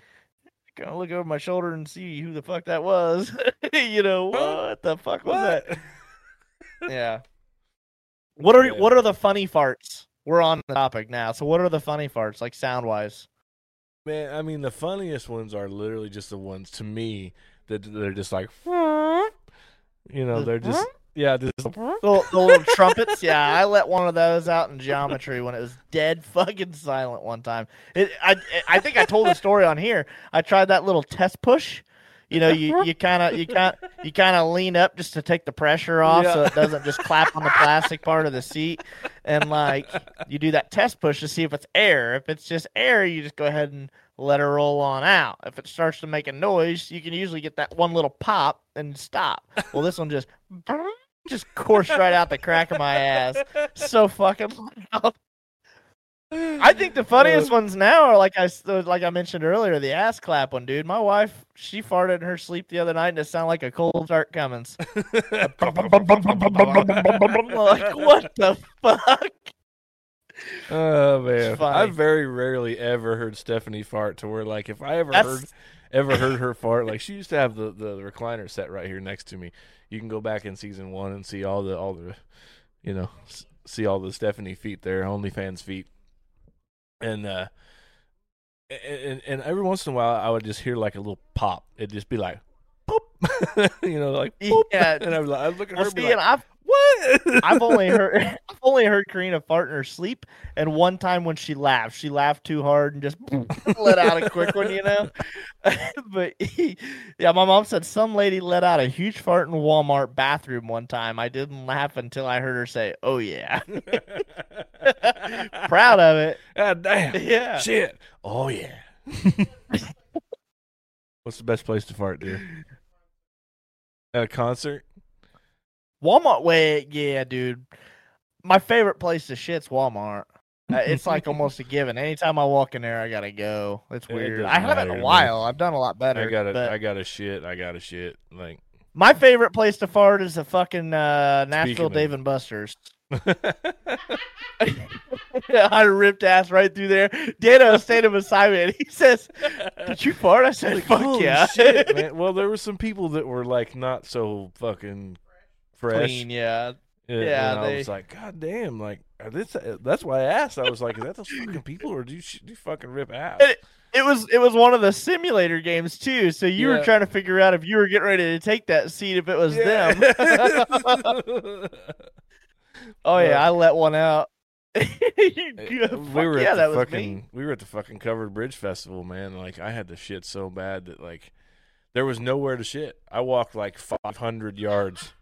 kind of look over my shoulder and see who the fuck that was. you know what the fuck was What? that? Yeah. What are Yeah. what are the funny farts? We're on the topic now. So what are the funny farts like sound wise? Man, I mean, the funniest ones are literally just the ones to me that they're just like, you know, they're just uh-huh. yeah, just uh-huh. The, the little trumpets, yeah. I let one of those out in geometry when it was dead fucking silent one time. It, I, I think I told the story on here. I tried that little test push. You know, you uh-huh. you kind of you kind you kind of lean up just to take the pressure off, so it doesn't just clap on the plastic part of the seat. And like you do that test push to see if it's air. If it's just air, you just go ahead and let it roll on out. If it starts to make a noise, you can usually get that one little pop and stop. Well, this one just just coursed right out the crack of my ass. So fucking loud. I think the funniest ones now are like I like I mentioned earlier, the ass clap one, dude. My wife, she farted in her sleep the other night, and it sounded like a cold start Cummins. like what the fuck? Oh man. I've very rarely ever heard Stephanie fart to where like if I ever That's- heard ever heard her fart, like she used to have the, the recliner set right here next to me. You can go back in season one and see all the all the, you know, see all the Stephanie feet there, OnlyFans feet, and uh, and and every once in a while I would just hear like a little pop. It'd just be like, poop, you know, like poop. Yeah. and I was like, I look at Well, her, and see, and like, I've what? I've only heard I've only heard Karina fart in her sleep, and one time when she laughed, she laughed too hard and just let out a quick one, you know. but yeah, my mom said some lady let out a huge fart in Walmart bathroom one time. I didn't laugh until I heard her say, "Oh yeah," proud of it. God damn. Yeah. Shit. Oh yeah. What's the best place to fart, dear? At a concert? Walmart way, yeah, dude. My favorite place to shit's Walmart. Uh, it's like almost a given. Anytime I walk in there, I gotta go. It's weird. doesn't I haven't in a me. while. I've done a lot better. I gotta but I gotta shit. I gotta shit. Like my favorite place to fart is the fucking uh, Nashville Dave and Buster's. I ripped ass right through there. Dano standing beside me, and he says, "Did you fart?" I said, "Fuck yeah." shit. Well, there were some people that were like not so fucking fresh. Clean, yeah. And- Yeah, and I they- was like, God damn, like are this, that's why I asked. I was like, is that those fucking people or do you, do you fucking rip ass? It- It was it was one of the simulator games too. So you were trying to figure out if you were getting ready to take that seat if it was them. them. Oh Uh, yeah, I let one out. we Fuck were yeah, at the fucking we were at the fucking covered bridge festival, man. Like I had to shit so bad that like there was nowhere to shit. I walked like 500 yards.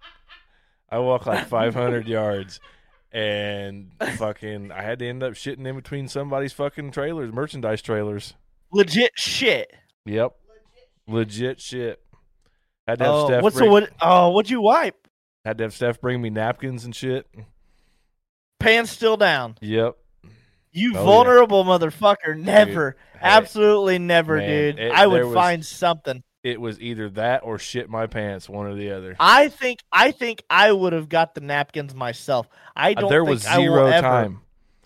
I walked like 500 yards and fucking I had to end up shitting in between somebody's fucking trailers, merchandise trailers. Legit shit. Yep. Legit shit. Had to have Oh, Steph what's the what? Oh, what'd you wipe? had to have Steph bring me napkins and shit. Pants still down. Yep. You Oh, yeah. vulnerable motherfucker. Never. Hey, Absolutely never, Man, dude. it- I would was- find something. It was either that or shit my pants, one or the other. I think I think I would have got the napkins myself. I Uh, don't there think was zero time.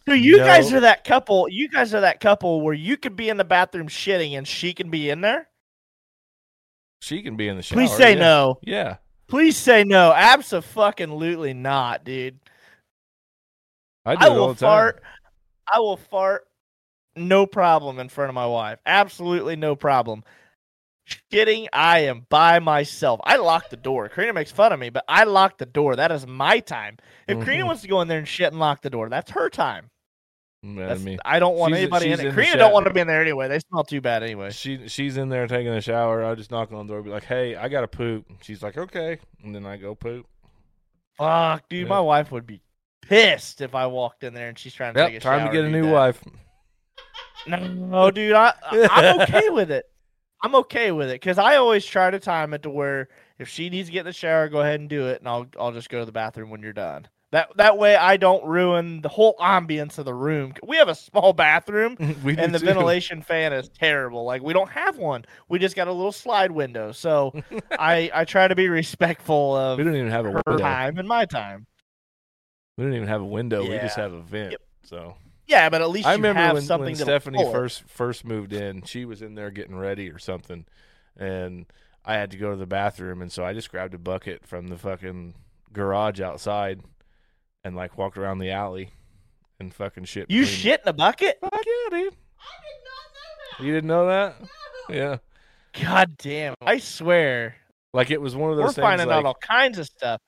So you No. guys are that couple. You guys are that couple where you could be in the bathroom shitting and she can be in there. She can be in the shower. Please say yeah. no. Yeah. Please say no. Absolutely not, dude. I do I will fart. I will fart no problem in front of my wife. Absolutely no problem. Shitting, I am by myself. I lock the door. Karina makes fun of me, but I lock the door. That is my time. If Karina Mhm. wants to go in there and shit and lock the door, that's her time. I That's, I don't want she's- anybody in she's it. in the Karina don't want to be in there anyway. They smell too bad anyway. she she's in there taking a shower. I just knock on the door, be like, "Hey, I got to poop." She's like, "Okay," and then I go poop. Fuck, dude, Yeah. my wife would be pissed if I walked in there and she's trying to take a Yep, time to get a new that. wife. No, dude, I I'm okay with it. I'm okay with it because I always try to time it to where if she needs to get in the shower, go ahead and do it, and I'll I'll just go to the bathroom when you're done. That that way I don't ruin the whole ambience of the room. We have a small bathroom. And the too. ventilation fan is terrible. Like we don't have one. We just got a little slide window. So I I try to be respectful of We don't even have a her window. time and my time. We don't even have a window. We just have a vent. Yep. So Yeah, but at least I you remember have when, something when to Stephanie pull. first first moved in. She was in there getting ready or something, and I had to go to the bathroom, and so I just grabbed a bucket from the fucking garage outside, and like walked around the alley, and fucking shit. You between- shit in a bucket? Fuck yeah, dude. You didn't know that? Yeah. God damn! I swear, Like it was one of those we're things. finding like, out all kinds of stuff.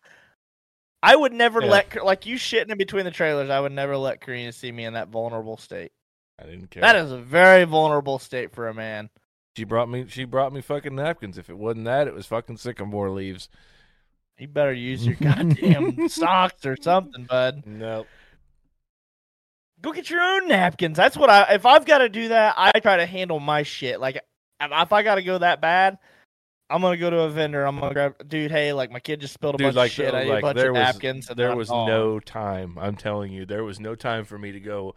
I would never Yeah. let like you shitting in between the trailers. I would never let Karina see me in that vulnerable state. I didn't care. That is a very vulnerable state for a man. She brought me. She brought me fucking napkins. If it wasn't that, it was fucking sycamore leaves. You better use your goddamn socks or something, bud. Nope. Go get your own napkins. That's what I. If I've got to do that, I try to handle my shit. Like, if if I got to go that bad, I'm gonna go to a vendor. I'm gonna grab, dude. Hey, like my kid just spilled a Dude, bunch like, of shit. I need a bunch there of was napkins. and there was no time. I'm telling you, there was no time for me to go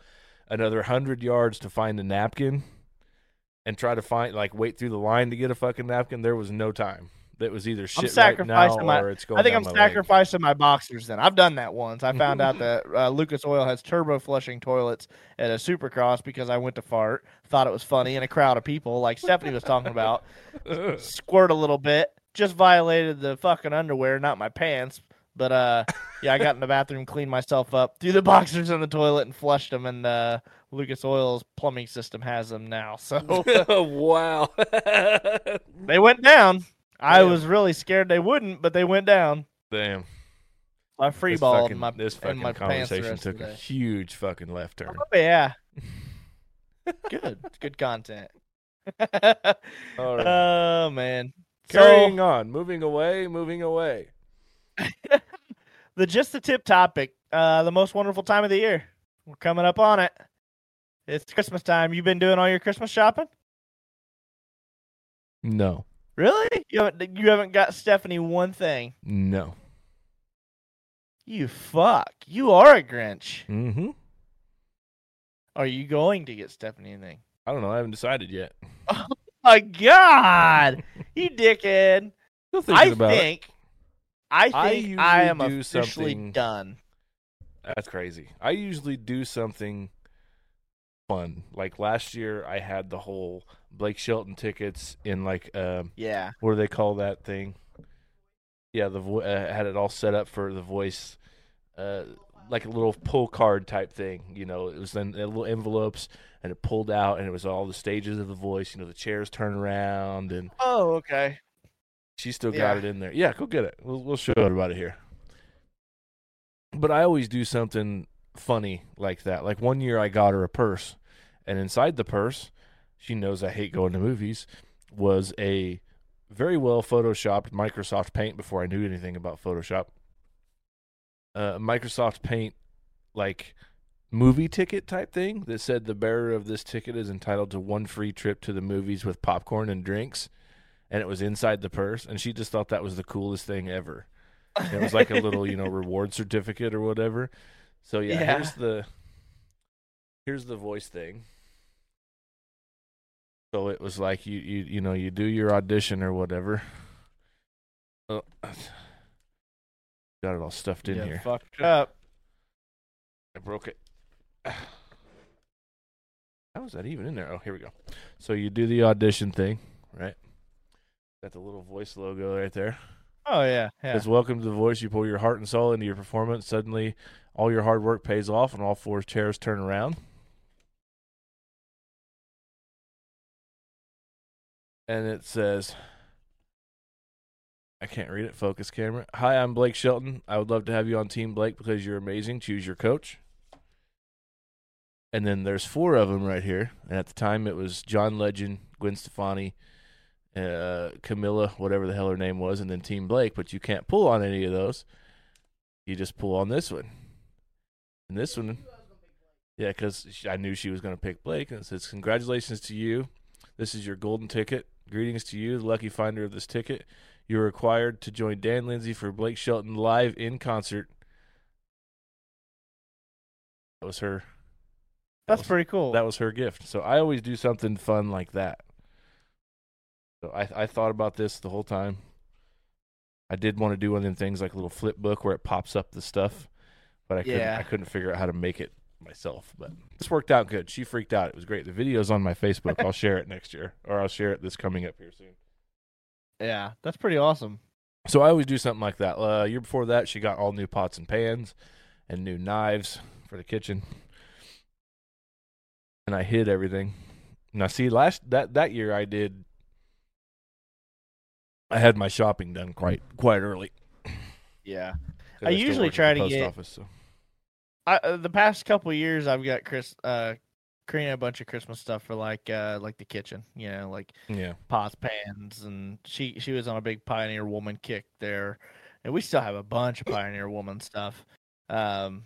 another hundred yards to find a napkin and try to find like wait through the line to get a fucking napkin. There was no time. That was either shit right now sacrificing my- or it's going. I think I'm my sacrificing my boxers. Then I've done that once. I found out that uh, Lucas Oil has turbo flushing toilets at a Supercross because I went to fart, thought it was funny in a crowd of people, like Stephanie was talking about. Squirt a little bit, just violated the fucking underwear, not my pants. But uh, yeah, I got in the bathroom, cleaned myself up, threw the boxers in the toilet, and flushed them. And uh, Lucas Oil's plumbing system has them now, so wow. they went down. I was really scared they wouldn't, but they went down. Damn. I free This balled fucking, my this fucking my conversation rest took a huge fucking left turn. Oh, yeah. Good. Good content. All right. Oh man. Carrying So on, moving away, moving away. the just the tip topic, uh the most wonderful time of the year. We're coming up on it. It's Christmas time. You been doing all your Christmas shopping? No, Really? You haven't you haven't got Stephanie one thing. no. You fuck. You are a Grinch. Mm-hmm. Are you going to get Stephanie anything? I don't know. I haven't decided yet. Oh my God, you dickhead. I about it. think, I I think I, usually am do officially something- done. That's crazy. I usually do something fun. Like last year, I had the whole Blake Shelton tickets in like um, Yeah. what do they call that thing? Yeah, the vo- uh, had it all set up for the voice, uh, like a little pull card type thing. You know, it was then uh, little envelopes, and it pulled out, and it was all the stages of the voice. You know, the chairs turn around, and Oh, okay. she still Yeah. got it in there. Yeah, go get it. We'll we'll show everybody here. But I always do something funny like that. Like one year, I got her a purse, and inside the purse, she knows I hate going to movies. Was a very well photoshopped Microsoft Paint before I knew anything about Photoshop. Uh, Microsoft Paint, like movie ticket type thing that said the bearer of this ticket is entitled to one free trip to the movies with popcorn and drinks and it was inside the purse and she just thought that was the coolest thing ever it was like a little you know reward certificate or whatever so yeah, Yeah. here's the here's the voice thing so it was like you you you know you do your audition or whatever oh, got it all stuffed in You here Fucked ah. up. I broke it. How is that even in there? Oh, here we go. So you do the audition thing, right? Got the little voice logo right there. Oh yeah. Yeah. Says, "Welcome to the voice. You pour your heart and soul into your performance. Suddenly, all your hard work pays off, and all four chairs turn around." And it says, I can't read it. Focus camera. Hi, I'm Blake Shelton. I would love to have you on Team Blake because you're amazing. Choose your coach. And then there's four of them right here. And at the time, it was John Legend, Gwen Stefani, uh, Camila, whatever the hell her name was, and then Team Blake. But you can't pull on any of those. You just pull on this one. And this one, yeah, because I knew she was going to pick Blake. And it says, Congratulations to you. This is your golden ticket. Greetings to you, the lucky finder of this ticket. You're required to join Dan Lindsay for Blake Shelton live in concert. That was her. That's was- pretty cool. That was her gift. So I always do something fun like that. So I I thought about this the whole time. I did want to do one of them things like a little flip book where it pops up the stuff, but I couldn't Yeah. I couldn't figure out how to make it myself. But this worked out good. She freaked out. It was great. The video's on my Facebook. I'll share it next year, or I'll share it this coming up here soon. yeah, that's pretty awesome. So I always do something like that. Uh, year before that, she got all new pots and pans and new knives for the kitchen, and I hid everything. Now, see, last that that year I did. I had my shopping done quite quite early. Yeah. I usually try to post get- office, so. I uh, the past couple years I've got Chris uh creating a bunch of Christmas stuff for like uh like the kitchen, you know, like Yeah, pots, pans, and she she was on a big Pioneer Woman kick there, and we still have a bunch of Pioneer Woman stuff. Um,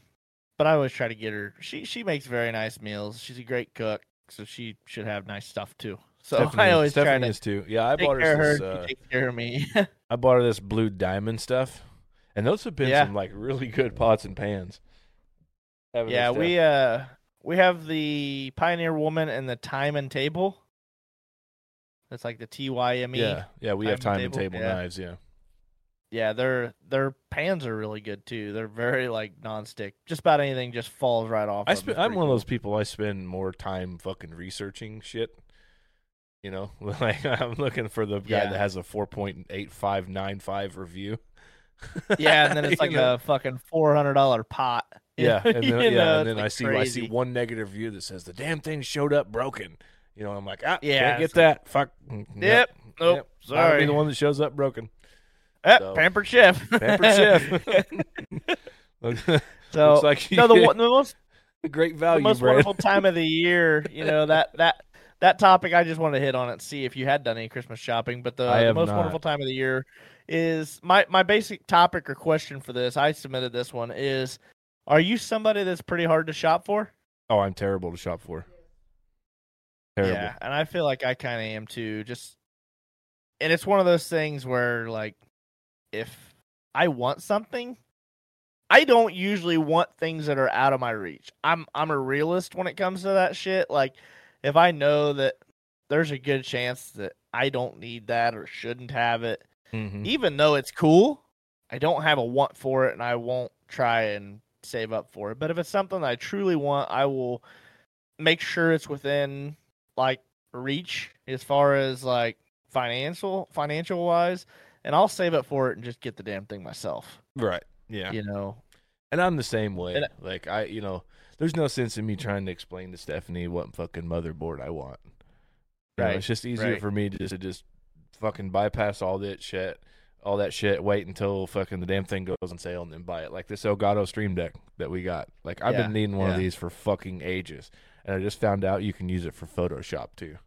but I always try to get her. She she makes very nice meals. She's a great cook, so she should have nice stuff too. So Stephanie, I always try Stephanie to is too. Yeah, I bought her. This, uh, she takes care of me. I bought her this blue diamond stuff, and those have been Yeah. some like really good pots and pans. Yeah, we uh we have the Pioneer Woman and the Thyme and Table. That's like the T Y M E. yeah, yeah, we have time time and and table, table yeah. knives. Yeah. Yeah, their their pans are really good too. They're very like nonstick. Just about anything just falls right off. I of 'em. sp- It's I'm one of those people. I spend more time fucking researching shit. You know, like I'm looking for the guy Yeah. that has a 4.8595 review. Yeah, and then it's like know? a fucking four hundred dollar pot. yeah, and then, yeah, know, and then I like, see I see one negative review that says the damn thing showed up broken. You know, I'm like, ah, Yeah, can't get that. Fuck. Mm, Yep. Nope. Yep. I'll be Sorry. the one that shows up broken. Eh, so- Pampered chef. Pampered chef. Looks so like you no, the, the most great the value, most Brad. wonderful time of the year. You know that that that topic. I just wanted to hit on it, see if you had done any Christmas shopping. But the, the most not. wonderful time of the year is my my basic topic or question for this. I submitted this one is: Are you somebody that's pretty hard to shop for? Oh, I'm terrible to shop for. Terrible. Yeah, and I feel like I kind of am too. Just, and it's one of those things where, like, if I want something, I don't usually want things that are out of my reach. I'm I'm a realist when it comes to that shit. Like, if I know that there's a good chance that I don't need that or shouldn't have it, Mhm. even though it's cool, I don't have a want for it, and I won't try and save up for it. But if it's something I truly want, I will make sure it's within like reach as far as like financial financial wise, and I'll save up for it and just get the damn thing myself. Right. Yeah. You know, And I'm the same way. Like I, you know, there's no sense in me trying to explain to Stephanie what fucking motherboard I want. You know, Right, it's just easier right. for me to just, to just fucking bypass all that shit, all that shit. Wait until fucking the damn thing goes on sale and then buy it. Like this Elgato Stream Deck that we got. Like I've Yeah, been needing one of these for fucking ages, and I just found out you can use it for Photoshop too.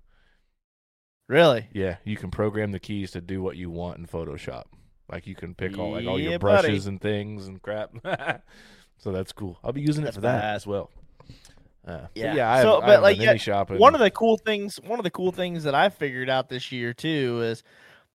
really. Yeah, you can program the keys to do what you want in Photoshop. Like you can pick all like all Yeah, your buddy. brushes and things and crap. so that's cool. I'll be using That's it for that as well. Uh, but Yeah. yeah. I So, but, like, yeah, shopping. One of the cool things, one of the cool things that I figured out this year too is,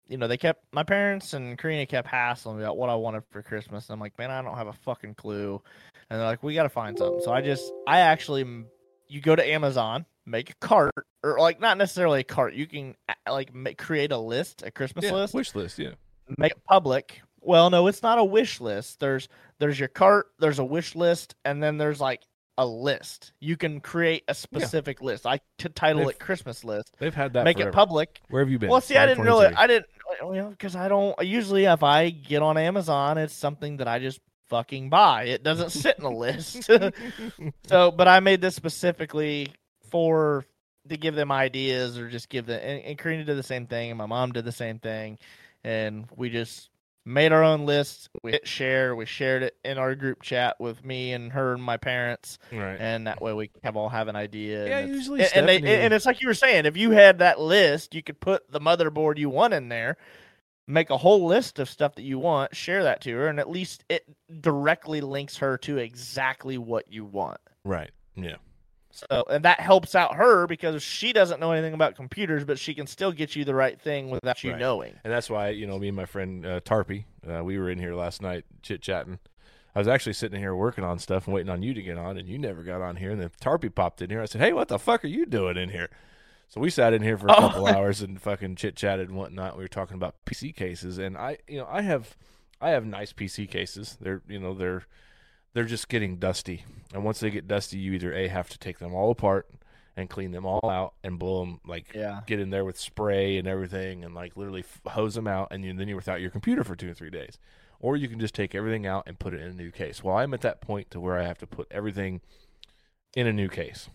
you know, they kept my parents and Karina kept hassling me about what I wanted for Christmas. And I'm like, man, I don't have a fucking clue. And they're like, we got to find something. So I just, I actually, you go to Amazon, make a cart, or like not necessarily a cart. You can like make, create a list, a Christmas yeah, list, wish list. Yeah, make it public. Well, no, it's not a wish list. There's there's your cart, there's a wish list, and then there's like a list. You can create a specific list. I to title They've- it Christmas list. they've had that. make forever. it public. Where have you been? Well, see, I didn't really, 523. I didn't, you know, because I don't usually if I get on Amazon, it's something that I just fucking buy. It doesn't sit in a list. so, but I made this specifically for to give them ideas or just give them. And, and Karina did the same thing, and my mom did the same thing, and we just made our own list. We hit share. We shared it in our group chat with me and her and my parents, Right. and that way we have all have an idea. Yeah, and usually and, and they and it's like you were saying, if you had that list, you could put the motherboard you want in there, make a whole list of stuff that you want, share that to her, and at least it directly links her to exactly what you want. Right. Yeah. So, and that helps out her because she doesn't know anything about computers, but she can still get you the right thing without you Right. knowing. And that's why, you know, me and my friend uh, Tarpy, uh, we were in here last night chit chatting. I was actually sitting here working on stuff and waiting on you to get on, and you never got on here. And then Tarpy popped in here. I said, "Hey, what the fuck are you doing in here?" So we sat in here for a Oh. couple hours and fucking chit chatted and whatnot. We were talking about PC cases, and I, you know, I have, I have nice PC cases. They're, you know, they're, they're just getting dusty. And once they get dusty, you either a have to take them all apart and clean them all out and blow them like Yeah. get in there with spray and everything and like literally hose them out and you, then you're without your computer for two or three days. Or you can just take everything out and put it in a new case. Well i'm at that point to where i have to put everything in a new case.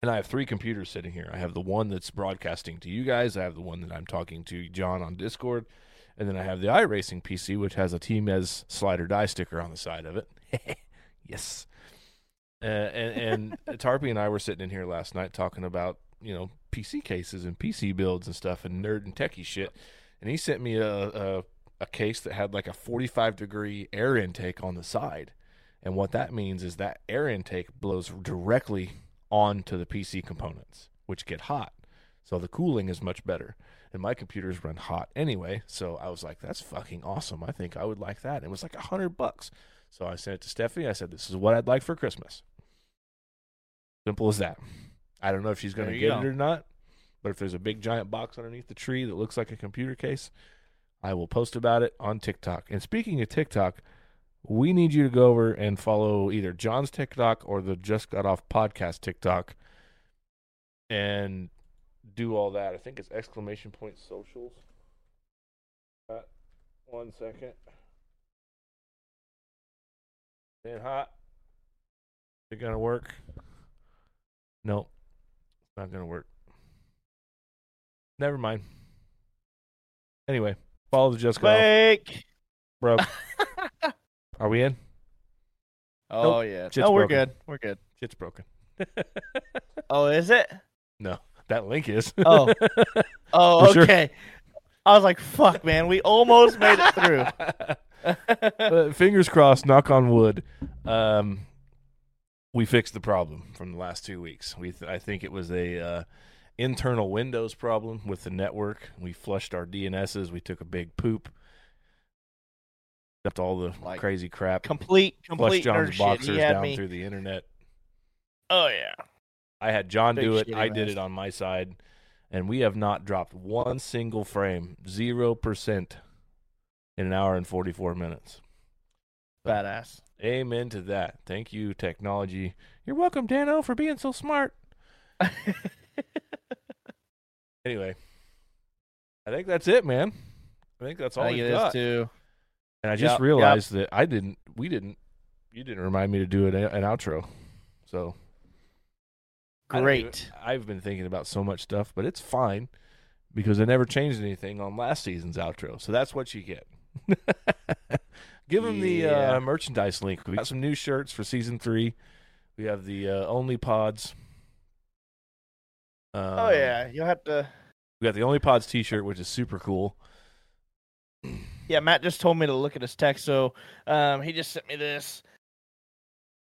And i have three computers sitting here. I have the one that's broadcasting to you guys. I have the one that i'm talking to john on discord. And then i have the iRacing pc which has a team as slider die sticker on the side of it yes uh, and and Tarpy and I were sitting in here last night talking about you know PC cases and PC builds and stuff and nerd and techie shit. And he sent me a a, a case that had like a 45 degree air intake on the side. And what that means is that air intake blows directly onto the PC components, which get hot. So the cooling is much better. And my computers run hot anyway. So I was like, that's fucking awesome. I think I would like that. It was like a hundred bucks. So I sent it to Stephanie. I said, this is what I'd like for Christmas. Simple as that. I don't know if she's going to get go. it or not, but if there's a big giant box underneath the tree that looks like a computer case, I will post about it on TikTok. And speaking of TikTok, we need you to go over and follow either John's TikTok or the Just Got Off podcast TikTok and do all that. I think it's exclamation point socials. Uh, one second. Staying hot. Is it gonna work? No, it's not gonna work. Never mind. Anyway, follow the Just Off, bro. Are we in? Oh yeah. Shit's No, we're broken. good. We're good. Shit's broken. Oh, is it? no, that link is. Oh. Oh, For sure. okay. I was like, "Fuck, man, we almost made it through." Uh, fingers crossed. Knock on wood. Um, we fixed the problem from the last two weeks. We, th- I think it was a uh, internal Windows problem with the network. We flushed our DNSs. We took a big poop. Dumped all the Like, crazy crap. complete, Flushed complete John's nerd boxers down me. through the internet. Oh yeah. I had John Big do it. I did it on my side, and we have not dropped one single frame, zero percent, in an hour and forty-four minutes. Badass. Amen to that. Thank you, technology. You're welcome, Dano, for being so smart. Anyway, I think that's it, man. I think that's all I think we got. too. And I just Yep, yep. realized that I didn't. We didn't. You didn't remind me to do an, an outro. So Great. I've been thinking about so much stuff, but it's fine because I never changed anything on last season's outro. So that's what you get. Give them the uh, merchandise link. We got some new shirts for season three. We have the uh, Only Pods. Um, oh yeah, you'll have to. We got the Only Pods T-shirt, which is super cool. Yeah, Matt just told me to look at his text, so um, he just sent me this.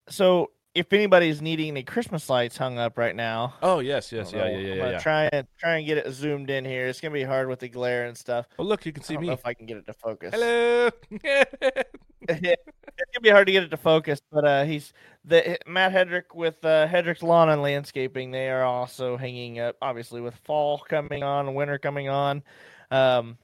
So if anybody's needing any Christmas lights hung up right now, Oh yes, yes, yeah, yeah, yeah, I'm gonna yeah. try and try and get it zoomed in here. It's gonna be hard with the glare and stuff. Oh look, you can I see don't me. know if I can get it to focus. Hello. it's gonna be hard to get it to focus, but uh, he's the Matt Hedrick with uh, Hedrick's Lawn and Landscaping. They are also hanging up, obviously, with fall coming on, winter coming on. Um,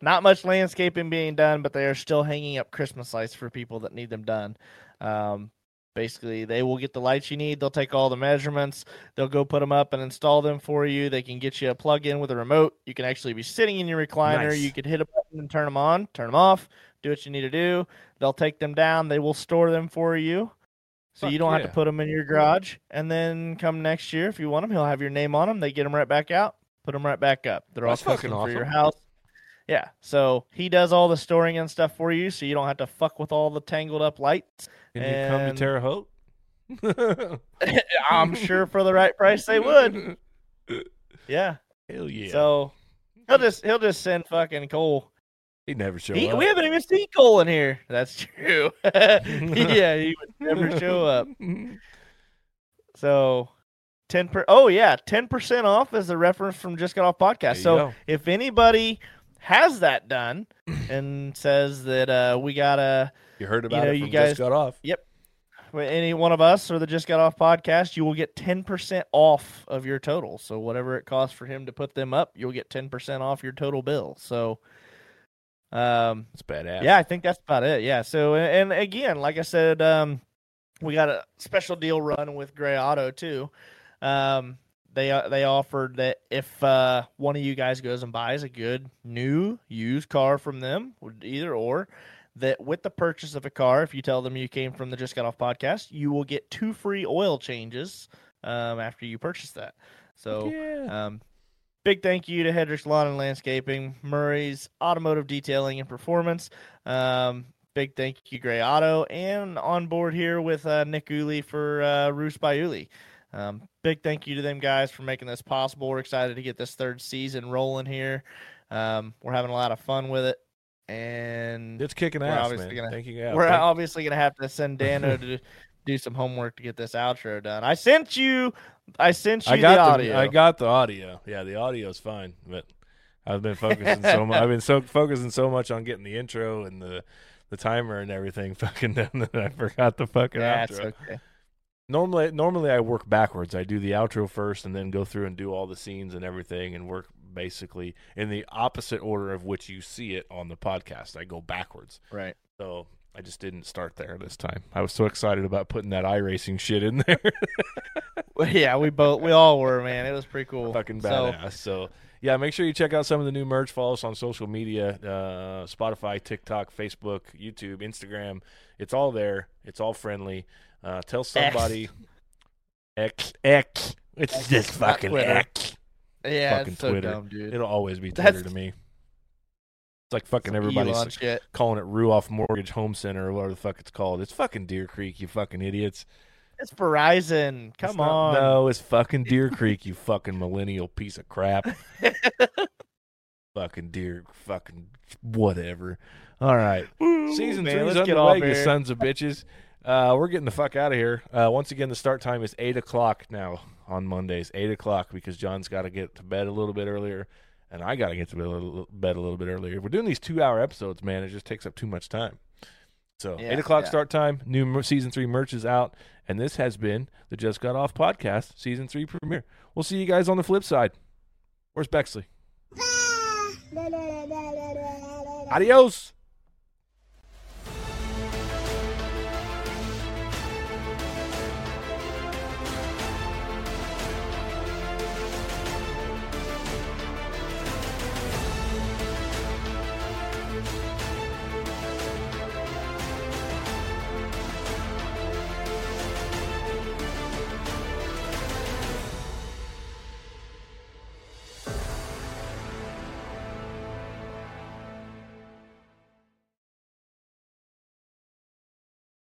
not much landscaping being done, but they are still hanging up Christmas lights for people that need them done. Um, basically, they will get the lights you need. They'll take all the measurements. They'll go put them up and install them for you. They can get you a plug in with a remote. You can actually be sitting in your recliner. Nice. You could hit a button and turn them on, turn them off do what you need to do. They'll take them down. They will store them for you. So Fuck you don't have to put them in your garage. And then come next year, if you want them, he'll have your name on them. They get them right back out, put them right back up. They're That's all fucking custom for your house. Yeah. So he does all the storing and stuff for you, so you don't have to fuck with all the tangled up lights. Can you come to Terre Haute? I'm sure for the right price they would. Yeah. Hell yeah. So he'll just he'll just send fucking Cole. He'd never show He, up. we haven't even seen Cole in here. That's true. yeah, he would never show up. So ten per oh yeah, ten percent off is a reference from Just Got Off Podcast. So go. if anybody has that done and says that uh, we gotta you heard about know, it you guys- Just Got Off. with any one of us or the Just Got Off podcast, you will get ten percent off of your total. So whatever it costs for him to put them up, you'll get ten percent off your total bill. So um It's badass. Yeah, I think that's about it. Yeah. So, and and again, like I said, um, we got a special deal run with Gray Auto too. Um, they uh, they offered that if uh, one of you guys goes and buys a good new used car from them, either or, that with the purchase of a car, if you tell them you came from the Just Got Off podcast, you will get two free oil changes um, after you purchase that. So, yeah. um, big thank you to Hedrick's Lawn and Landscaping, Murray's Automotive Detailing and Performance. Um, big thank you, Gray Auto, and on board here with uh, Nick Uli for uh, Roofs by Uli. Um, big thank you to them guys for making this possible. We're excited to get this third season rolling here. Um, we're having a lot of fun with it, and it's kicking we're ass, obviously man. gonna- Thank you. Yeah, we're thank- obviously gonna have to send Dano to do some homework to get this outro done. I sent you, I sent you I got the the, audio. I got the audio. Yeah, the audio's fine, but I've been focusing so much. I've been so focusing so much on getting the intro and the the timer and everything fucking done that I forgot the fucking That's outro. okay. Normally, normally I work backwards. I do the outro first, and then go through and do all the scenes and everything, and work basically in the opposite order of which you see it on the podcast. I go backwards. Right. So I just didn't start there this time. I was so excited about putting that iRacing shit in there. Well, yeah, we both we all were, man. It was pretty cool. fucking So, badass. So, yeah, make sure you check out some of the new merch. Follow us on social media: uh, Spotify, TikTok, Facebook, YouTube, Instagram. It's all there. It's all friendly. Uh, tell somebody. X X. It's just not fucking Twitter. X. yeah, fucking it's so Twitter. dumb, dude. It'll always be Twitter That's- to me. It's like fucking everybody's calling it Ruoff Mortgage Home Center or whatever the fuck it's called. It's fucking Deer Creek, you fucking idiots. It's Verizon. Come It's not- on. No, it's fucking Deer Creek, you fucking millennial piece of crap. fucking deer, fucking whatever. All right. Woo, Season man, three's let's get underway, you sons of bitches. Uh, we're getting the fuck out of here. Uh, once again, the start time is 8 o'clock now on Mondays. 8 o'clock because John's got to get to bed a little bit earlier, and I got to get to bed a little, bed a little bit earlier. If We're doing these two hour episodes, man. It just takes up too much time. So, Yeah, 8 o'clock yeah. start time. New season three merch is out, and this has been the Just Got Off podcast, season three premiere. We'll see you guys on the flip side. Where's Bexley? Adios.